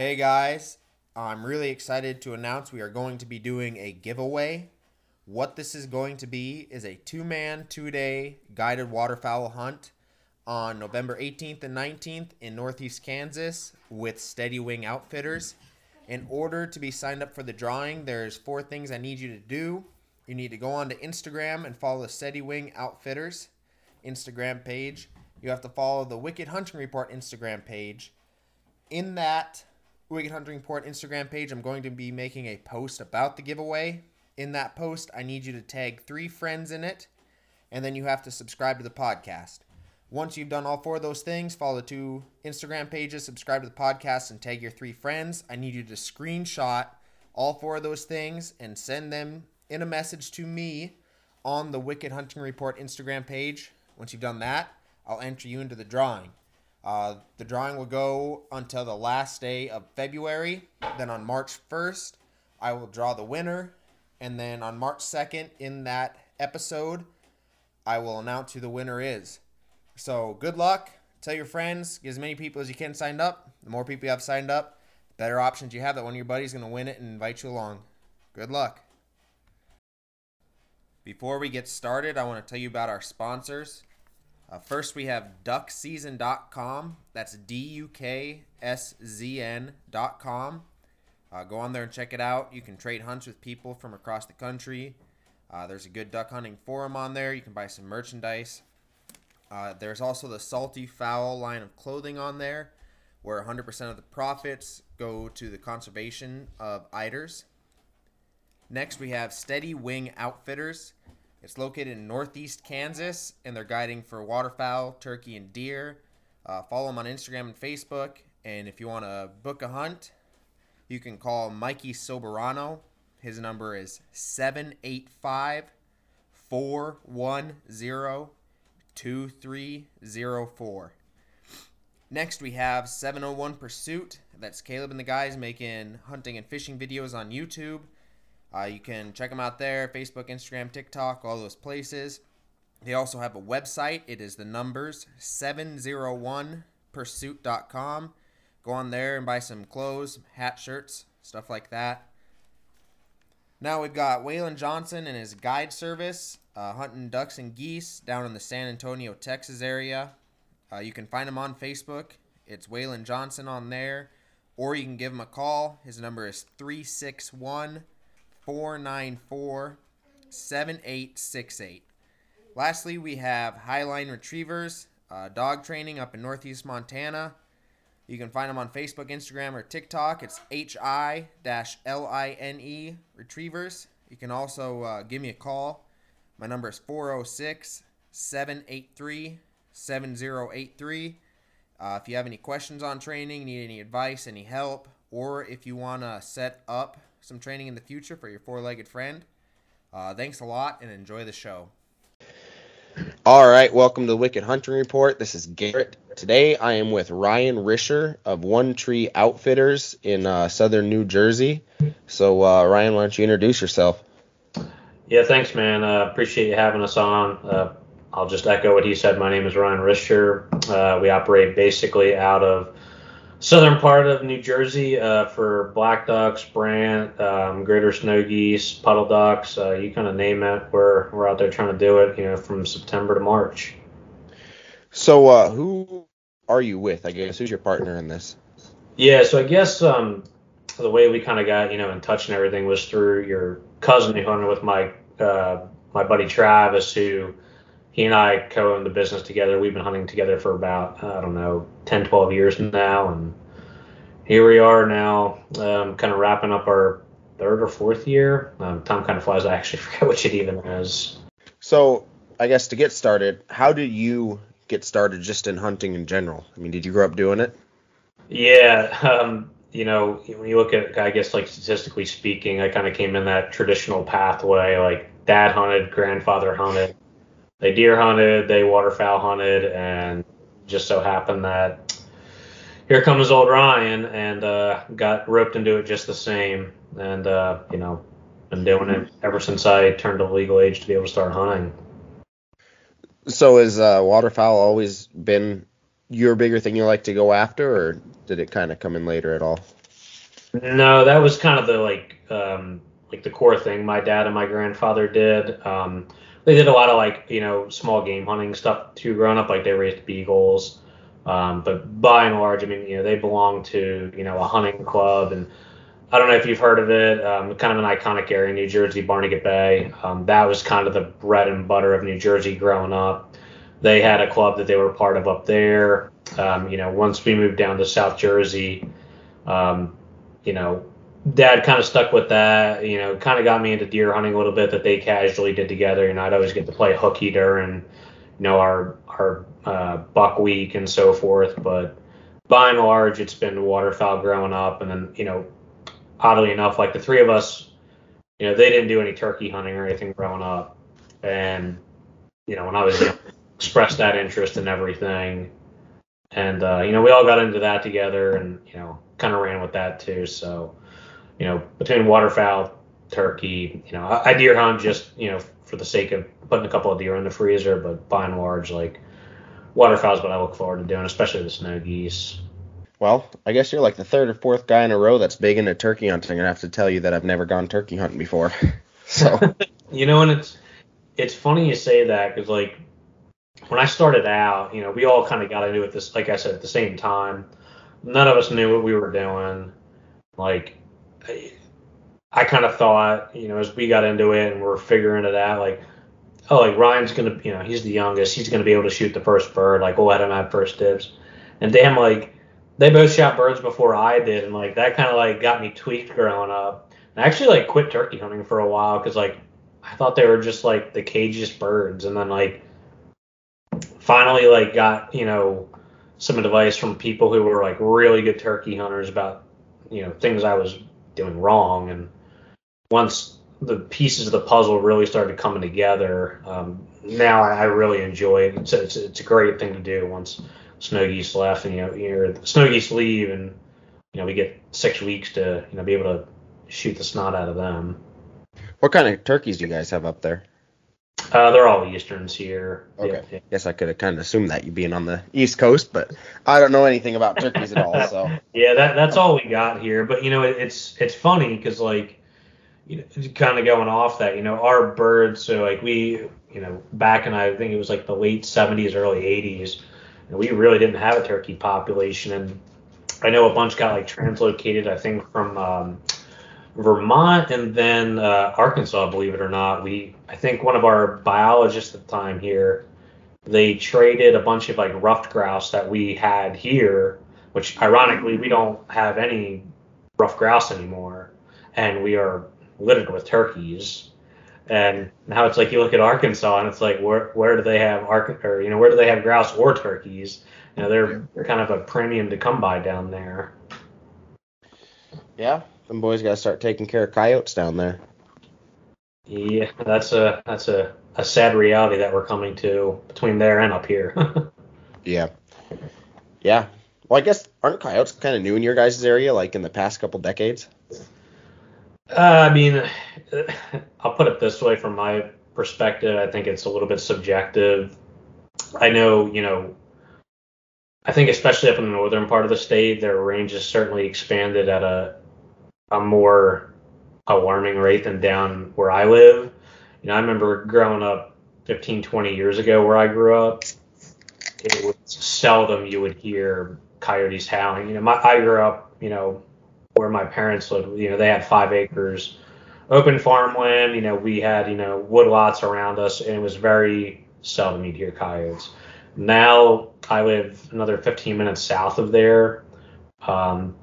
Hey guys, I'm really excited to announce we are going to be doing a giveaway. What this is going to be is a two man, two day guided waterfowl hunt on November 18th and 19th in Northeast Kansas with Steady Wing Outfitters. In order to be signed up for the drawing, there's four things I need you to do. You need to go onto Instagram and follow the Steady Wing Outfitters Instagram page. You have to follow the Wicked Hunting Report Instagram page. In that Wicked Hunting Report Instagram page, I'm going to be making a post about the giveaway. In that post, I need you to tag three friends in it, and then you have to subscribe to the podcast. Once you've done all four of those things, follow the two Instagram pages, subscribe to the podcast, and tag your three friends. I need you to screenshot all four of those things and send them in a message to me on the Wicked Hunting Report Instagram page. Once you've done that, I'll enter you into the drawing. Uh, the drawing will go until the last day of February. Then on March 1st, I will draw the winner. And then on March 2nd, in that episode, I will announce who the winner is. So good luck. Tell your friends, get as many people as you can signed up. The more people you have signed up, the better options you have that one of your buddies is going to win it and invite you along. Good luck. Before we get started, I want to tell you about our sponsors. Uh, first, we have duckseason.com. That's D U K S Z N.com. Uh, go on there and check it out. You can trade hunts with people from across the country. Uh, there's a good duck hunting forum on there. You can buy some merchandise. Uh, there's also the Salty Fowl line of clothing on there, where 100% of the profits go to the conservation of eiders. Next, we have Steady Wing Outfitters. It's located in northeast Kansas, and they're guiding for waterfowl, turkey, and deer. Uh, follow them on Instagram and Facebook. And if you want to book a hunt, you can call Mikey Soberano. His number is 785 410 2304. Next, we have 701 Pursuit. That's Caleb and the guys making hunting and fishing videos on YouTube. Uh, you can check them out there Facebook, Instagram, TikTok, all those places. They also have a website. It is the numbers 701pursuit.com. Go on there and buy some clothes, hat, shirts, stuff like that. Now we've got Waylon Johnson and his guide service, uh, hunting ducks and geese down in the San Antonio, Texas area. Uh, you can find him on Facebook. It's Waylon Johnson on there. Or you can give him a call. His number is 361 494 7868. Lastly, we have Highline Retrievers, uh, dog training up in Northeast Montana. You can find them on Facebook, Instagram, or TikTok. It's H I L I N E Retrievers. You can also uh, give me a call. My number is 406 783 7083. Uh, if you have any questions on training, need any advice, any help, or if you want to set up some training in the future for your four legged friend, uh, thanks a lot and enjoy the show. All right, welcome to the Wicked Hunting Report. This is Garrett. Today I am with Ryan Risher of One Tree Outfitters in uh, southern New Jersey. So, uh, Ryan, why don't you introduce yourself? Yeah, thanks, man. Uh, appreciate you having us on. Uh, I'll just echo what he said. My name is Ryan Risher. Uh, we operate basically out of southern part of New Jersey uh, for black ducks, brant, um, greater snow geese, puddle ducks. Uh, you kind of name it. We're we're out there trying to do it. You know, from September to March. So, uh, who are you with? I guess who's your partner in this? Yeah, so I guess um, the way we kind of got you know in touch and everything was through your cousin who hunted with my uh, my buddy Travis, who he and I co-own the business together. We've been hunting together for about I don't know 10, 12 years now, and here we are now, um, kind of wrapping up our third or fourth year. Um, time kind of flies. I actually forget which it even is. So I guess to get started, how did you get started just in hunting in general? I mean, did you grow up doing it? Yeah, um, you know, when you look at, I guess, like statistically speaking, I kind of came in that traditional pathway. Like dad hunted, grandfather hunted, they deer hunted, they waterfowl hunted, and just so happened that here comes old Ryan and uh, got roped into it just the same. And uh, you know, been doing it ever since I turned to legal age to be able to start hunting. So has uh, waterfowl always been your bigger thing you like to go after, or did it kind of come in later at all? No, that was kind of the like um, like the core thing my dad and my grandfather did. Um, they did a lot of like you know small game hunting stuff too growing up. Like they raised beagles, um, but by and large, I mean you know they belong to you know a hunting club, and I don't know if you've heard of it. Um, kind of an iconic area in New Jersey, Barnegat Bay. Um, that was kind of the bread and butter of New Jersey growing up. They had a club that they were part of up there. Um, you know, once we moved down to South Jersey, um, you know, dad kind of stuck with that. You know, kind of got me into deer hunting a little bit that they casually did together. You know, I'd always get to play hook eater and you know our our uh, buck week and so forth. But by and large, it's been waterfowl growing up, and then you know, oddly enough, like the three of us, you know, they didn't do any turkey hunting or anything growing up, and you know, when I was young, expressed that interest in everything. And uh, you know, we all got into that together, and you know, kind of ran with that too. So, you know, between waterfowl, turkey, you know, I, I deer hunt just, you know, for the sake of putting a couple of deer in the freezer, but by and large, like waterfowl is what I look forward to doing, especially the snow geese. Well, I guess you're like the third or fourth guy in a row that's big into turkey hunting. I have to tell you that I've never gone turkey hunting before. so, you know, and it's it's funny you say that because like when I started out, you know, we all kind of got into it this, like I said, at the same time. None of us knew what we were doing. Like I kind of thought, you know, as we got into it and we're figuring it out, like, oh, like Ryan's gonna, you know, he's the youngest, he's gonna be able to shoot the first bird. Like, we'll let him have first dibs. And damn, like, they both shot birds before I did, and like that kind of like got me tweaked growing up. I actually like quit turkey hunting for a while because like I thought they were just like the cagiest birds, and then like finally like got you know some advice from people who were like really good turkey hunters about you know things I was doing wrong. And once the pieces of the puzzle really started coming together, um, now I, I, really enjoy it. It's, it's, it's a great thing to do once snow geese left and you know you snow geese leave and you know we get six weeks to you know be able to shoot the snot out of them. What kind of turkeys do you guys have up there? Uh, they're all easterns here. Okay. Yeah. Guess I could have kind of assumed that you being on the East Coast, but I don't know anything about turkeys at all. So. yeah, that that's all we got here. But you know, it, it's it's funny because like, you know, kind of going off that, you know, our birds. So like we, you know, back in I think it was like the late 70s, early 80s, we really didn't have a turkey population, and I know a bunch got like translocated. I think from um, Vermont and then uh, Arkansas, believe it or not. We I think one of our biologists at the time here, they traded a bunch of like ruffed grouse that we had here, which ironically we don't have any ruffed grouse anymore, and we are littered with turkeys. And now it's like you look at Arkansas and it's like where where do they have Ark or you know where do they have grouse or turkeys? You know they're they're kind of a premium to come by down there. Yeah, them boys got to start taking care of coyotes down there. Yeah, that's a that's a, a sad reality that we're coming to between there and up here. yeah, yeah. Well, I guess aren't coyotes kind of new in your guys' area, like in the past couple decades? Uh, I mean, I'll put it this way from my perspective. I think it's a little bit subjective. I know, you know, I think especially up in the northern part of the state, their range has certainly expanded at a a more alarming rate than down where I live. You know, I remember growing up 15, 20 years ago where I grew up, it was seldom you would hear coyotes howling. You know, my, I grew up, you know, where my parents lived, you know, they had five acres open farmland. You know, we had, you know, wood lots around us, and it was very seldom you'd hear coyotes. Now I live another 15 minutes south of there. Um,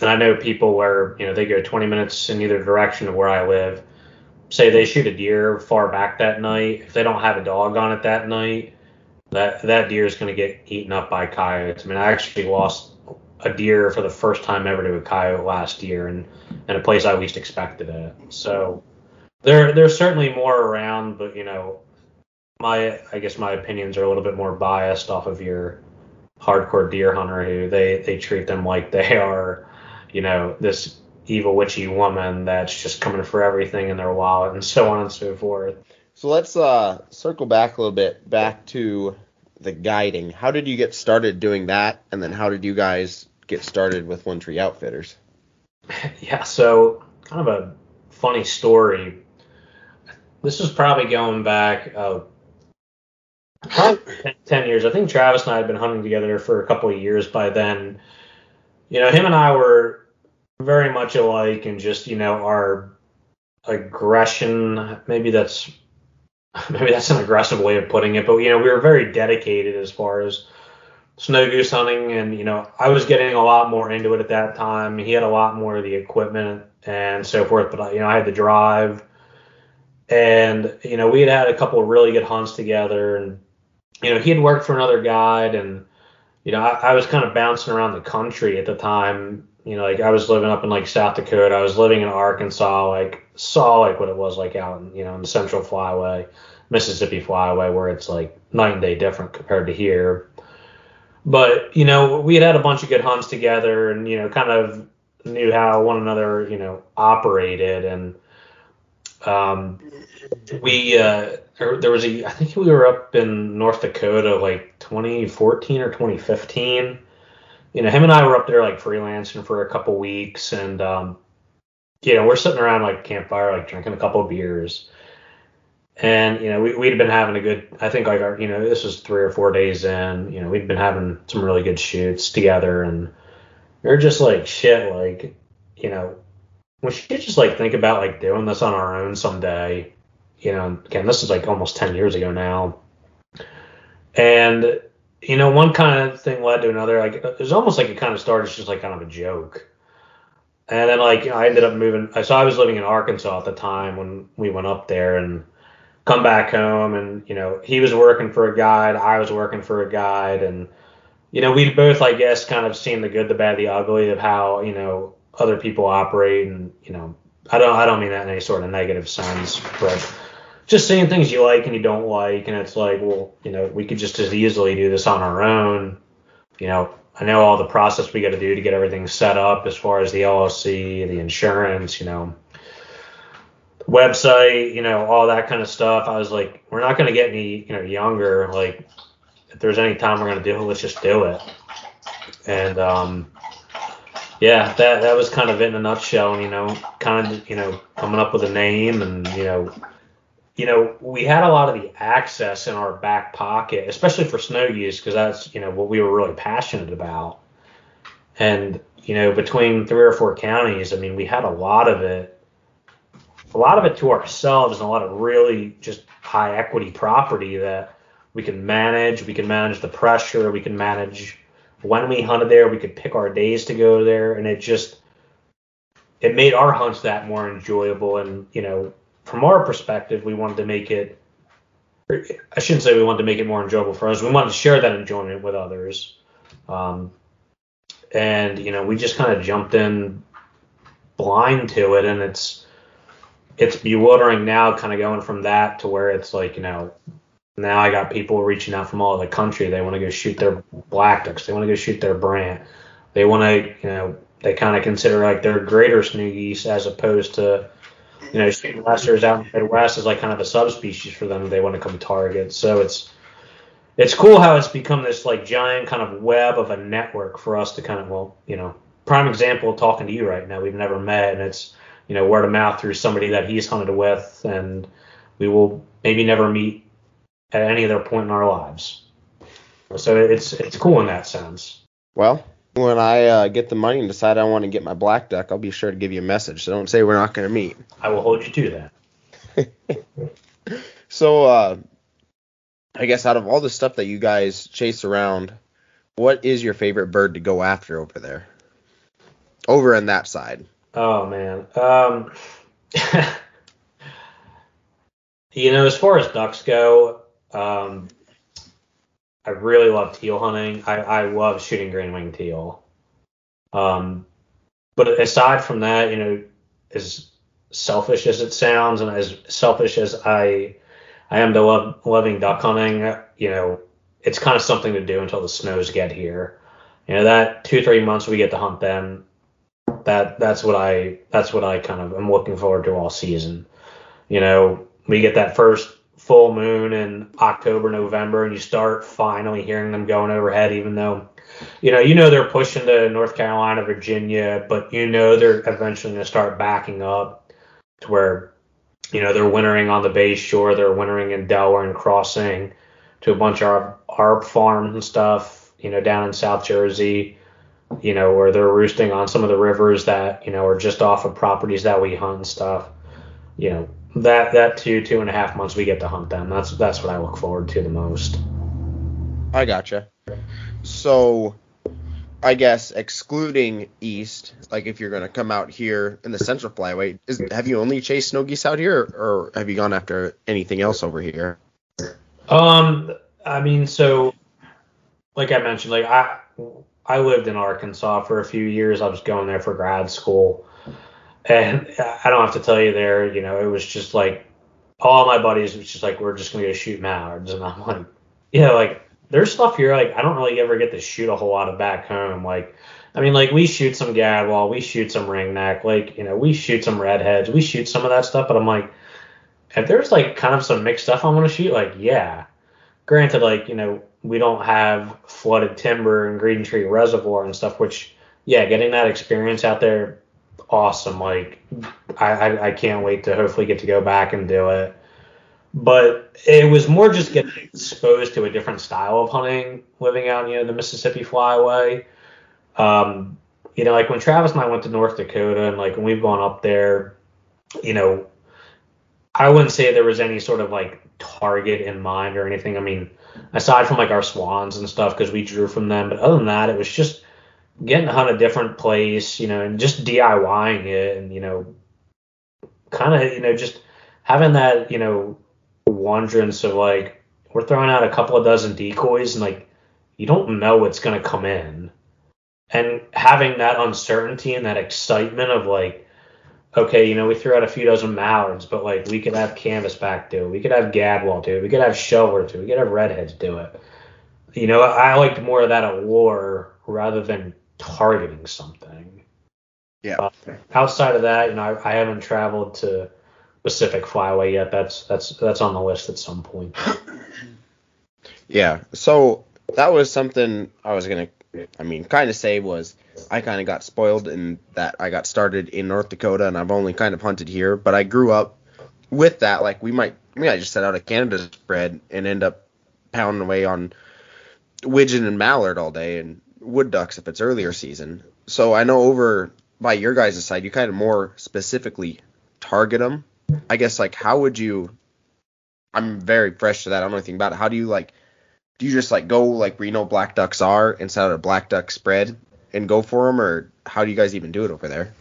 and I know people where you know they go 20 minutes in either direction of where I live. Say they shoot a deer far back that night. If they don't have a dog on it that night, that that deer is going to get eaten up by coyotes. I mean, I actually lost a deer for the first time ever to a coyote last year, and in a place I least expected it. So there there's certainly more around, but you know, my I guess my opinions are a little bit more biased off of your hardcore deer hunter who they they treat them like they are you know, this evil witchy woman that's just coming for everything in their wallet and so on and so forth. So let's uh, circle back a little bit back to the guiding. How did you get started doing that, and then how did you guys get started with One Tree Outfitters? Yeah, so kind of a funny story. This is probably going back uh, probably 10, 10 years. I think Travis and I had been hunting together for a couple of years by then. You know, him and I were very much alike and just, you know, our aggression, maybe that's maybe that's an aggressive way of putting it, but you know, we were very dedicated as far as snow goose hunting and you know i was getting a lot more into it at that time. He had a lot more of the equipment and so forth but you know i had the drive. And you know we had had a couple of really good hunts together and you know he had worked for another guide and you know I, I was kind of bouncing around the country at the time you know like i was living up in like south dakota. I was living in arkansas like saw like what it was like out in you know in the central flyway mississippi flyway where it's like night and day different compared to here. But you know we had had a bunch of good hunts together and you know kind of knew how one another you know operated. And um, we uh, there, was a I think we were up in North Dakota like 2014 or 2015. You know, him and I were up there like freelancing for a couple weeks, and um, you know, we're sitting around like campfire, like drinking a couple of beers, and you know we, we'd been having a good i think like our you know this was three or four days in you know we'd been having some really good shoots together and we are just like shit like you know we should just like think about like doing this on our own someday. You know again this is like almost 10 years ago now. And you know one kind of thing led to another like it was almost like it kind of started just like kind of a joke. And then like you know, i ended up moving so i was living in arkansas at the time when we went up there and come back home and you know he was working for a guide i was working for a guide. And you know we both i guess kind of seen the good the bad the ugly of how you know other people operate. And you know i don't i don't mean that in any sort of negative sense but just seeing things you like and you don't like and it's like well you know we could just as easily do this on our own you know i know all the process we got to do to get everything set up as far as the llc the insurance you know website, you know, all that kind of stuff. I was like, we're not going to get any, you know, younger. Like, if there's any time we're going to do it, let's just do it. And, um, yeah, that, that was kind of it in a nutshell, And you know, kind of, you know, coming up with a name and, you know, you know, we had a lot of the access in our back pocket, especially for snow geese, because that's, you know, what we were really passionate about. And, you know, between three or four counties, I mean, we had a lot of it a lot of it to ourselves and a lot of really just high equity property that we can manage. We can manage the pressure. We can manage when we hunted there. We could pick our days to go there, and it just it made our hunts that more enjoyable. And you know, from our perspective, we wanted to make it. I shouldn't say we wanted to make it more enjoyable for us. We wanted to share that enjoyment with others. Um, and you know, we just kind of jumped in blind to it, and it's it's bewildering now, kind of going from that to where it's like, you know, now I got people reaching out from all over the country. They want to go shoot their black ducks. They want to go shoot their brant. They want to, you know, they kind of consider like their greater snow geese as opposed to, you know, shooting lessers out in the Midwest is like kind of a subspecies for them. They want to come target. So it's it's cool how it's become this like giant kind of web of a network for us to kind of well, you know, prime example talking to you right now. We've never met, and it's you know, word of mouth through somebody that he's hunted with, and we will maybe never meet at any other point in our lives. So it's it's cool in that sense. Well, when I uh, get the money and decide I want to get my black duck, I'll be sure to give you a message. So don't say we're not going to meet. I will hold you to that. so, uh, I guess out of all the stuff that you guys chase around, what is your favorite bird to go after over there? Over on that side. Oh man. Um, you know, as far as ducks go, um, I really love teal hunting. I, I love shooting green wing teal. Um, but aside from that, you know, as selfish as it sounds, and as selfish as I I am to love loving duck hunting, you know, it's kind of something to do until the snows get here. You know, that two three months we get to hunt them that that's what I that's what I kind of am looking forward to all season. You know, we get that first full moon in October, November, and you start finally hearing them going overhead, even though, you know, you know they're pushing to North Carolina, Virginia, but you know they're eventually going to start backing up to where, you know, they're wintering on the Bay Shore, they're wintering in Delaware and crossing to a bunch of ARB farms and stuff, you know, down in South Jersey, you know, where they're roosting on some of the rivers that, you know, are just off of properties that we hunt and stuff. You know, that that two two and a half months we get to hunt them. That's that's what I look forward to the most. I gotcha. So, I guess excluding east, like if you're gonna come out here in the central flyway, is have you only chased snow geese out here, or have you gone after anything else over here? Um, I mean, so like I mentioned, like I I lived in Arkansas for a few years. I was going there for grad school. And I don't have to tell you there, you know, it was just like all my buddies was just like, we're just gonna go shoot mallards, and I'm like, yeah, like there's stuff here like I don't really ever get to shoot a whole lot of back home. Like, I mean, like we shoot some gadwall, we shoot some ringneck, like you know, we shoot some redheads, we shoot some of that stuff. But I'm like, if there's like kind of some mixed stuff I want to shoot, like yeah. Granted, like you know, we don't have flooded timber and Green Tree Reservoir and stuff, which yeah, getting that experience out there awesome. Like I, I, I can't wait to hopefully get to go back and do it. But it was more just getting exposed to a different style of hunting, living out you know the Mississippi Flyway. Um, you know, like when Travis and I went to North Dakota, and like when we've gone up there, you know, I wouldn't say there was any sort of like target in mind or anything. I mean, aside from like our swans and stuff, because we drew from them, but other than that, it was just getting to hunt a different place, you know, and just DIYing it and, you know, kind of, you know, just having that, you know, wonderance of like, we're throwing out a couple of dozen decoys and like, you don't know what's going to come in. And having that uncertainty and that excitement of like, okay, you know, we threw out a few dozen mallards, but like we could have canvasback do it. We could have gadwall do it. We could have shover do it. We could have redheads do it. You know, I liked more of that at war rather than targeting something. Yeah. Uh, outside of that, you know, I, I, haven't traveled to Pacific Flyway yet. That's that's that's on the list at some point. yeah. So that was something I was gonna, I mean, kind of say was I kind of got spoiled in that I got started in North Dakota and I've only kind of hunted here, but I grew up with that. Like we might, we might just set out a Canada spread and end up pounding away on widgeon and mallard all day and wood ducks if it's earlier season. So I know over by your guys' side, you kind of more specifically target them. I guess like how would you? I'm very fresh to that. I don't know anything about it. How do you like? Do you just like go like where you know black ducks are out a black duck spread and go for them, or how do you guys even do it over there?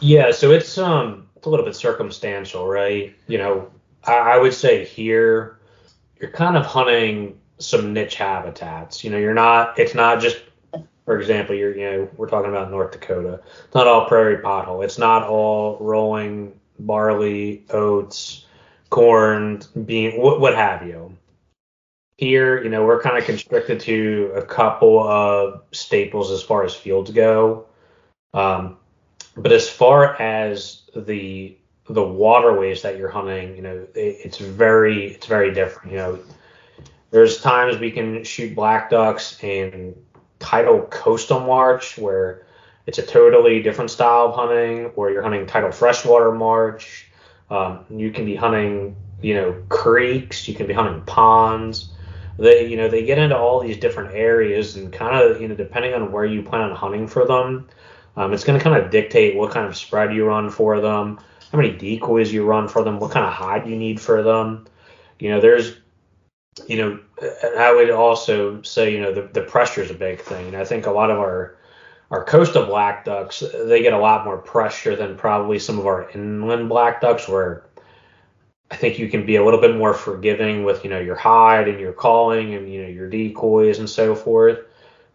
Yeah, so it's um it's a little bit circumstantial, right? You know, I, I would say here you're kind of hunting some niche habitats. You know, you're not. It's not just, for example, you're you know we're talking about North Dakota. It's not all prairie pothole. It's not all rolling barley, oats, corn, bean, what, what have you. Here, you know, we're kind of constricted to a couple of staples as far as fields go. Um, but as far as the the waterways that you're hunting, you know, it, it's very it's very different. You know, there's times we can shoot black ducks in tidal coastal marsh where it's a totally different style of hunting, or you're hunting tidal freshwater marsh. Um, you can be hunting, you know, creeks. You can be hunting ponds. They, you know, they get into all these different areas, and kind of, you know, depending on where you plan on hunting for them, um, it's going to kind of dictate what kind of spread you run for them, how many decoys you run for them, what kind of hide you need for them. You know, there's you know, I would also say, you know, the, the pressure is a big thing. And I think a lot of our our coastal black ducks, they get a lot more pressure than probably some of our inland black ducks, where I think you can be a little bit more forgiving with, you know, your hide and your calling and, you know, your decoys and so forth.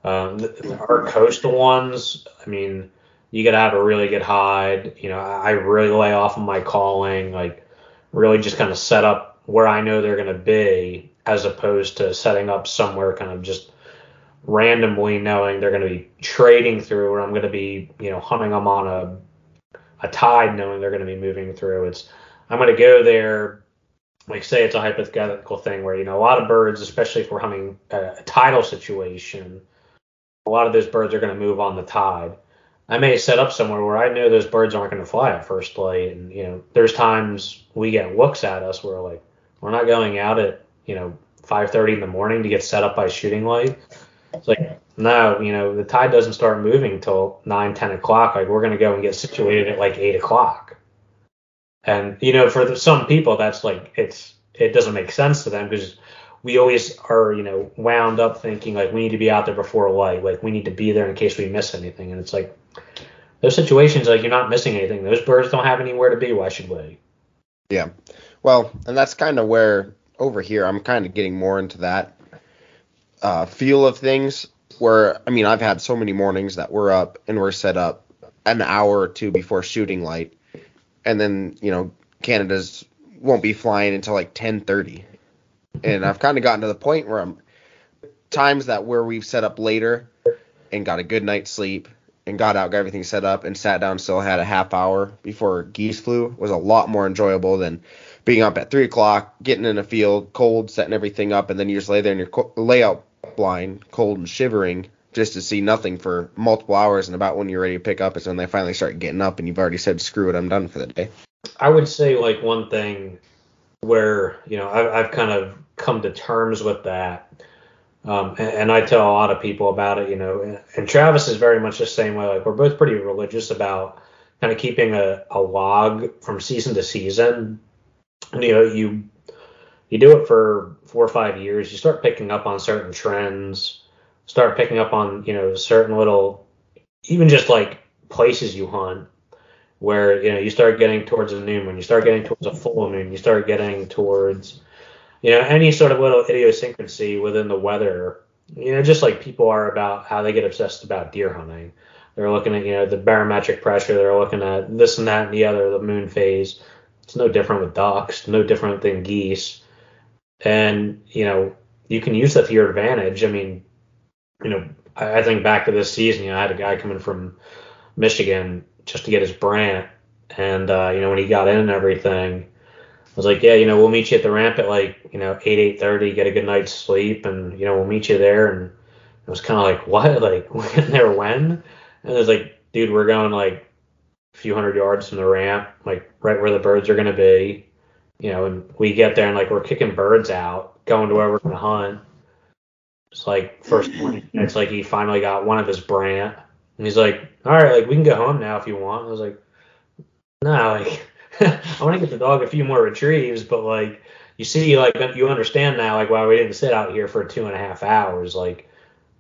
Um, our coastal ones, I mean, you got to have a really good hide. You know, I really lay off of my calling, like really just kind of set up where I know they're going to be as opposed to setting up somewhere kind of just randomly knowing they're going to be trading through or I'm going to be, you know, hunting them on a a tide knowing they're going to be moving through. It's I'm going to go there like say it's a hypothetical thing where you know a lot of birds, especially if we're hunting a, a tidal situation, a lot of those birds are going to move on the tide. I may set up somewhere where I know those birds aren't going to fly at first light, and you know there's times we get looks at us where like we're not going out at you know 5:30 in the morning to get set up by shooting light. It's like no, you know the tide doesn't start moving until 9, 10 o'clock. Like we're to go and get situated at like 8 o'clock. And you know for some people that's like it's it doesn't make sense to them because we always are, you know, wound up thinking like we need to be out there before light, like we need to be there in case we miss anything. And it's like those situations, like you're not missing anything. Those birds don't have anywhere to be. Why should we? Yeah. Well, and that's kind of where over here I'm kind of getting more into that uh, feel of things. Where I mean, I've had so many mornings that we're up and we're set up an hour or two before shooting light, and then you know Canada's won't be flying until like 10:30 and I've kind of gotten to the point where I'm times that where we've set up later and got a good night's sleep and got out, got everything set up, and sat down, still had a half hour before geese flew was a lot more enjoyable than being up at three o'clock, getting in a field, cold, setting everything up, and then you just lay there in your co- layout blind, cold and shivering, just to see nothing for multiple hours. And about when you're ready to pick up is when they finally start getting up, and you've already said, "Screw it, I'm done for the day." I would say like one thing where you know I've, I've kind of come to terms with that. Um, and, and, I tell a lot of people about it, you know, and Travis is very much the same way. Like we're both pretty religious about kind of keeping a, a log from season to season. You know, you you do it for four or five years, you start picking up on certain trends, start picking up on you know certain little, even just like places you hunt, where you know you start getting towards a new moon, you start getting towards a full moon, you start getting towards you know, any sort of little idiosyncrasy within the weather, you know, just like people are about how they get obsessed about deer hunting. They're looking at, you know, the barometric pressure, they're looking at this and that and the other, the moon phase. It's no different with ducks, no different than geese. And, you know, you can use that to your advantage. I mean, you know, I, I think back to this season, you know, I had a guy coming from Michigan just to get his brant. And, uh, you know, when he got in and everything, I was like, yeah, you know, we'll meet you at the ramp at like, you know, eight eight thirty, get a good night's sleep, and you know, we'll meet you there. And it was kind of like, what? Like, we're getting there when? And it was like, dude, we're going like a few hundred yards from the ramp, like right where the birds are gonna be. You know, and we get there and like we're kicking birds out, going to where we're gonna hunt. It's like first morning, it's like he finally got one of his brant, and he's like, all right, like we can go home now if you want. I was like, no, like I want to get the dog a few more retrieves, but like you see, like you understand now, like why we didn't sit out here for two and a half hours. Like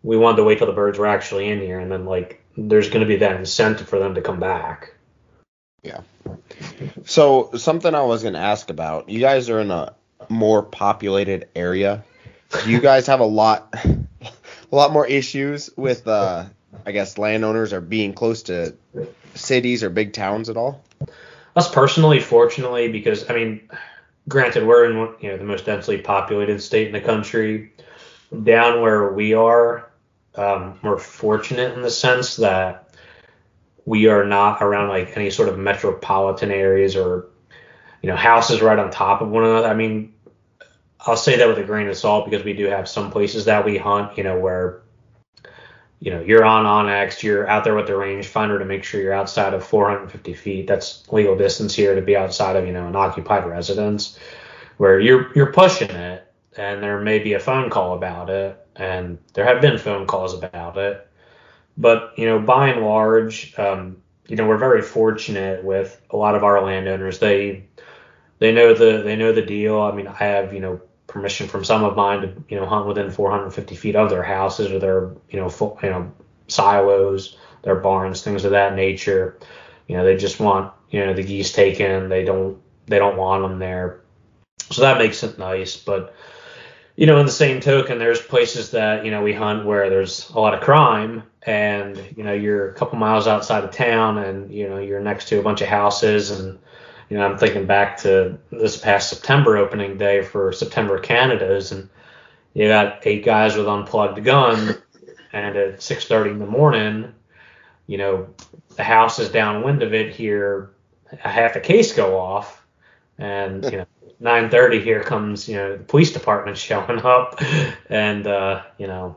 we wanted to wait till the birds were actually in here, and then like there's going to be that incentive for them to come back. Yeah. So something I was to ask about. You guys are in a more populated area. You guys have a lot, a lot more issues with, uh, I guess, landowners or being close to cities or big towns at all? us personally, fortunately, because I mean, granted, we're in you know the most densely populated state in the country. Down where we are, um, we're fortunate in the sense that we are not around like any sort of metropolitan areas or you know houses right on top of one another. I mean, I'll say that with a grain of salt because we do have some places that we hunt, you know, where you know, you're on onX, you're out there with the rangefinder to make sure you're outside of 450 feet. That's legal distance here to be outside of, you know, an occupied residence where you're, you're pushing it and there may be a phone call about it. And there have been phone calls about it. But, you know, by and large, um, you know, we're very fortunate with a lot of our landowners. They, they know the, they know the deal. I mean, I have, you know, permission from some of mine to you know hunt within 450 feet of their houses or their you know full, you know silos, their barns, things of that nature. You know they just want you know the geese taken. They don't they don't want them there, so that makes it nice. But you know in the same token, there's places that you know we hunt where there's a lot of crime and you know you're a couple miles outside of town and you know you're next to a bunch of houses and you know, I'm thinking back to this past September opening day for September Canada's, and you got eight guys with unplugged gun, and at 6:30 in the morning, you know, the house is downwind of it here, a half a case go off, and you know, 9:30 here comes you know the police department showing up, and uh, you know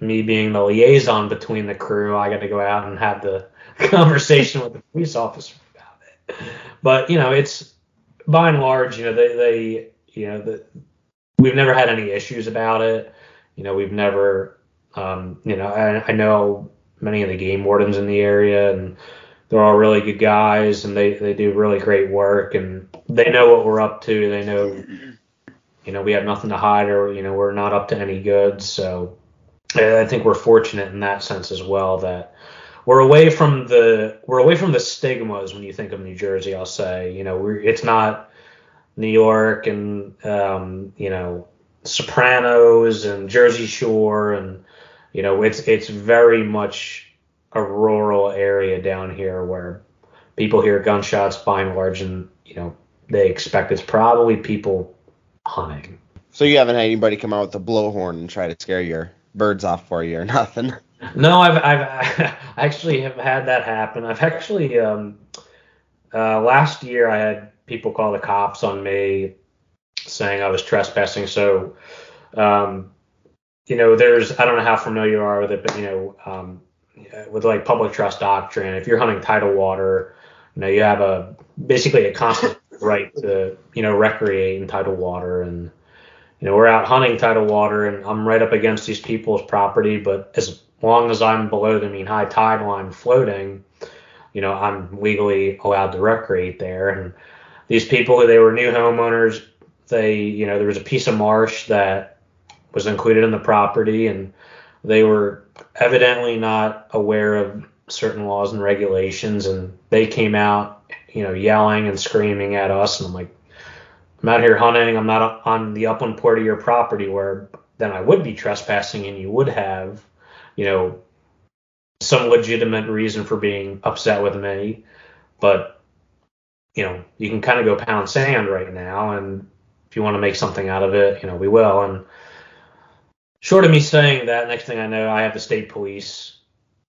me being the liaison between the crew, I got to go out and have the conversation with the police officer about it. But you know, it's by and large, you know, they they you know the, we've never had any issues about it. You know, we've never um, you know I, I know many of the game wardens in the area and they're all really good guys and they, they do really great work and they know what we're up to. They know, you know, we have nothing to hide or, you know, we're not up to any good. So I think we're fortunate in that sense as well that we're away from the, we're away from the stigmas when you think of New Jersey, I'll say, you know, it's not New York and, um, you know, Sopranos and Jersey Shore and, you know, it's, it's very much, a rural area down here where people hear gunshots by and large and you know they expect it's probably people hunting. So you haven't had anybody come out with a blowhorn and try to scare your birds off for you or nothing? No, I've I've actually have had that happen. I've actually um uh last year I had people call the cops on me saying I was trespassing. So um you know there's I don't know how familiar you are with it, but you know um with like public trust doctrine, if you're hunting tidal water, you know, you have a basically a constant right to, you know, recreate in tidal water. And, you know, we're out hunting tidal water and I'm right up against these people's property, but as long as I'm below the mean high tide line floating, you know, I'm legally allowed to recreate there. And these people, they were new homeowners. They, you know, there was a piece of marsh that was included in the property and they were evidently not aware of certain laws and regulations, and they came out, you know, yelling and screaming at us. And I'm like, I'm out here hunting. I'm not on the upland part of your property where then I would be trespassing, and you would have, you know, some legitimate reason for being upset with me. But, you know, you can kind of go pound sand right now, and if you want to make something out of it, you know, we will. And short of me saying that, next thing I know, I have the state police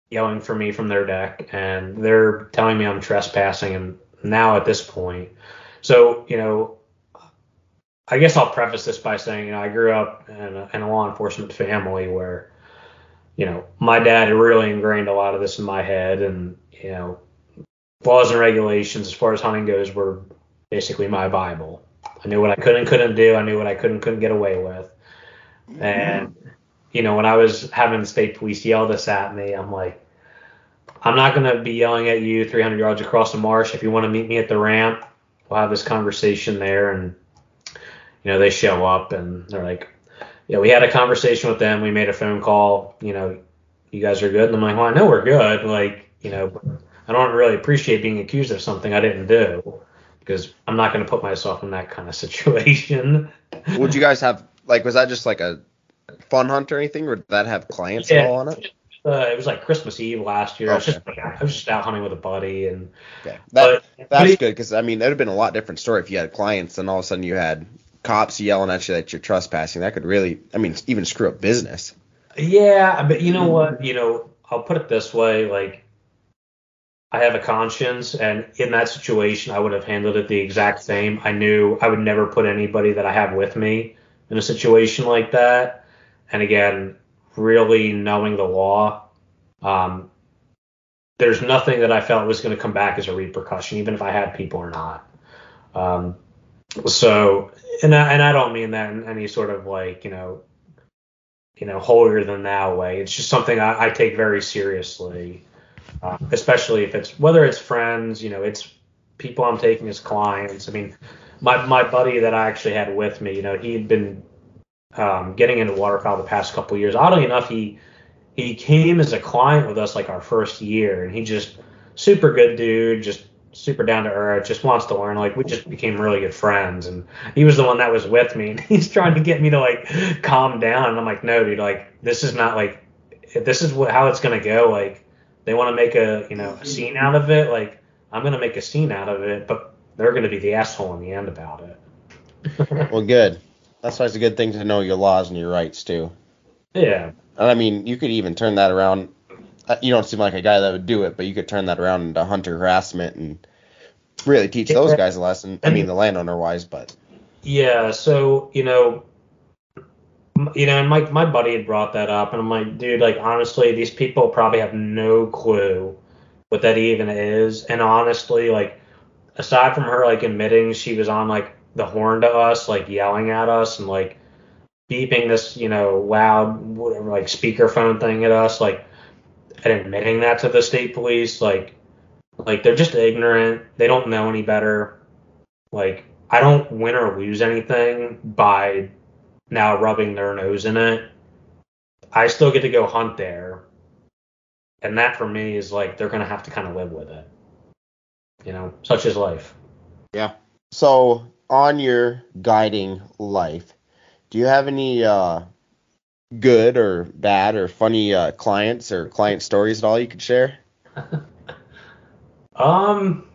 yelling for me from their deck, and they're telling me I'm trespassing. And now at this point, so you know, I guess I'll preface this by saying, you know, I grew up in a, in a law enforcement family where, you know, my dad really ingrained a lot of this in my head, and you know, laws and regulations as far as hunting goes were basically my bible. I knew what I could and couldn't do. I knew what I could and couldn't get away with. And you know, when I was having the state police yell this at me, I'm like, I'm not going to be yelling at you 300 yards across the marsh. If you want to meet me at the ramp, we'll have this conversation there. And, you know, they show up and they're like, yeah, we had a conversation with them. We made a phone call. You know, you guys are good. And I'm like, well, I know we're good. Like, you know, I don't really appreciate being accused of something I didn't do because I'm not going to put myself in that kind of situation. Would you guys have, like, was that just like a fun hunt or anything, or did that have clients yeah. at all on it? Uh, it was like Christmas Eve last year. Okay. I was just I was just out hunting with a buddy, and okay. that, but, that's good because I mean that would have been a lot different story if you had clients and all of a sudden you had cops yelling at you that you're trespassing. That could really, I mean, even screw up business. Yeah, but you know what? You know, I'll put it this way: like, I have a conscience, and in that situation, I would have handled it the exact same. I knew I would never put anybody that I have with me in a situation like that and again, really knowing the law, um, there's nothing that I felt was going to come back as a repercussion, even if I had people or not. Um, so, and I, and I don't mean that in any sort of like, you know, you know, holier than thou way. It's just something I, I take very seriously, uh, especially if it's whether it's friends, you know, it's people I'm taking as clients. I mean, my my buddy that I actually had with me, you know, he had been um, getting into waterfowl the past couple years. Oddly enough, he he came as a client with us like our first year, and he just super good dude, just super down to earth, just wants to learn. Like we just became really good friends, and he was the one that was with me, and he's trying to get me to like calm down, and I'm like, no, dude, like this is not like this is what how it's gonna go. Like they want to make a you know a scene out of it, like I'm gonna make a scene out of it, but they're gonna be the asshole in the end about it. well, good. That's why it's a good thing to know your laws and your rights too. Yeah. And I mean, you could even turn that around. Uh, you don't seem like a guy that would do it, but you could turn that around into hunter harassment and really teach those guys a lesson. I mean, the landowner wise, but Yeah, so you know, you know, and my my buddy had brought that up, and I'm like, dude, like honestly, these people probably have no clue what that even is, and honestly, like aside from her like admitting she was on like the horn to us, like yelling at us and like beeping this, you know, loud whatever like speakerphone thing at us, like and admitting that to the state police, like like they're just ignorant, they don't know any better, like I don't win or lose anything by now rubbing their nose in it. I still get to go hunt there. And that for me is like they're to have to kind of live with it. You know, such is life. Yeah. So on your guiding life, do you have any uh, good or bad or funny uh, clients or client stories at all you could share? Um,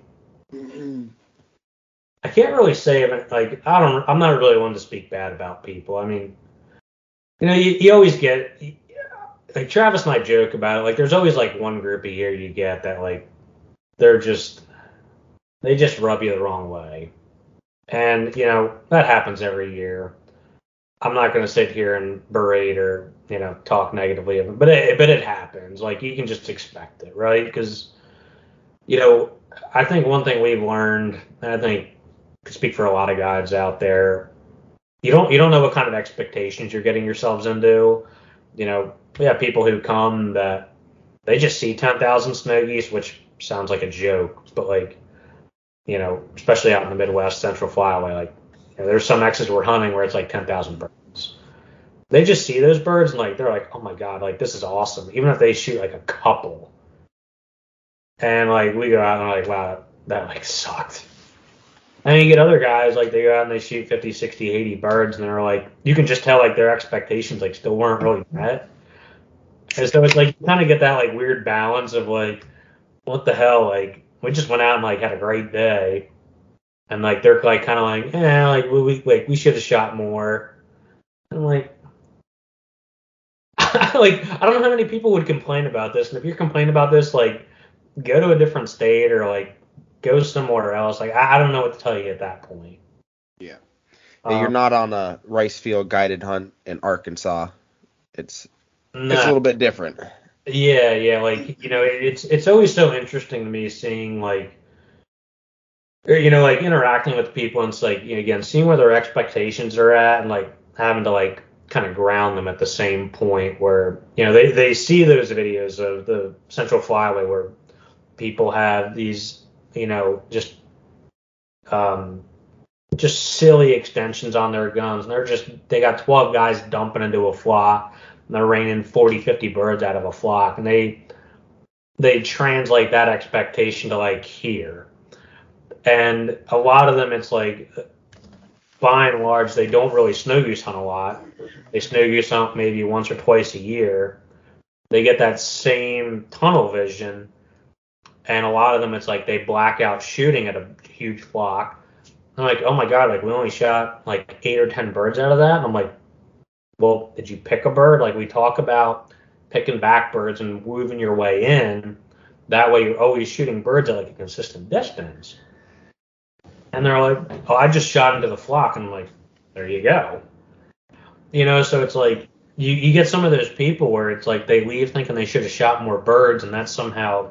I can't really say if- like I don't. I'm not really one to speak bad about people. I mean, you know, you, you always get like Travis and I joke about it. Like, there's always like one group a year you get that like they're just they just rub you the wrong way, and you know that happens every year. I'm not going to sit here and berate or you know talk negatively of it, but it, but it happens. Like you can just expect it, right? Because you know, I think one thing we've learned, and I think I speak for a lot of guys out there, you don't you don't know what kind of expectations you're getting yourselves into. You know, we have people who come that they just see 10,000 snow geese, which sounds like a joke, but like, you know, especially out in the Midwest, Central Flyway, like, you know, there's some X's we're hunting where it's like 10,000 birds. They just see those birds and like they're like, oh my god, like this is awesome. Even if they shoot like a couple, and like we go out and like, wow, that like sucked. And you get other guys like they go out and they shoot 50, 60, 80 birds, and they're like, you can just tell like their expectations like still weren't really met. And so it's like you kind of get that like weird balance of like, what the hell? Like we just went out and like had a great day, and like they're like kind of like, yeah, like we, we like we should have shot more. I'm like, like I don't know how many people would complain about this, and if you're complaining about this, like go to a different state or like go somewhere else. Like I, I don't know what to tell you at that point. Yeah. Yeah, you're Um, not on a rice field guided hunt in Arkansas. It's it's a little bit different. Yeah, yeah, like you know, it- it's it's always so interesting to me seeing like, you know, like interacting with people and it's like you know, again seeing where their expectations are at and like having to like kind of ground them at the same point where you know they they see those videos of the Central Flyway where people have these you know just um just silly extensions on their guns. And they're just they got 12 guys dumping into a flock. And they're raining 40 50 birds out of a flock. And they they translate that expectation to like here and a lot of them it's like by and large they don't really snow goose hunt a lot they snow goose hunt maybe once or twice a year they get that same tunnel vision and a lot of them it's like they black out shooting at a huge flock I'm like, oh my god, like we only shot like eight or ten birds out of that. And I'm like, well, did you pick a bird? Like we talk about picking back birds and moving your way in. That way you're always shooting birds at like a consistent distance. And they're like, oh, I just shot into the flock. And I'm like, there you go. You know, so it's like you, you get some of those people where it's like they leave thinking they should have shot more birds and that's somehow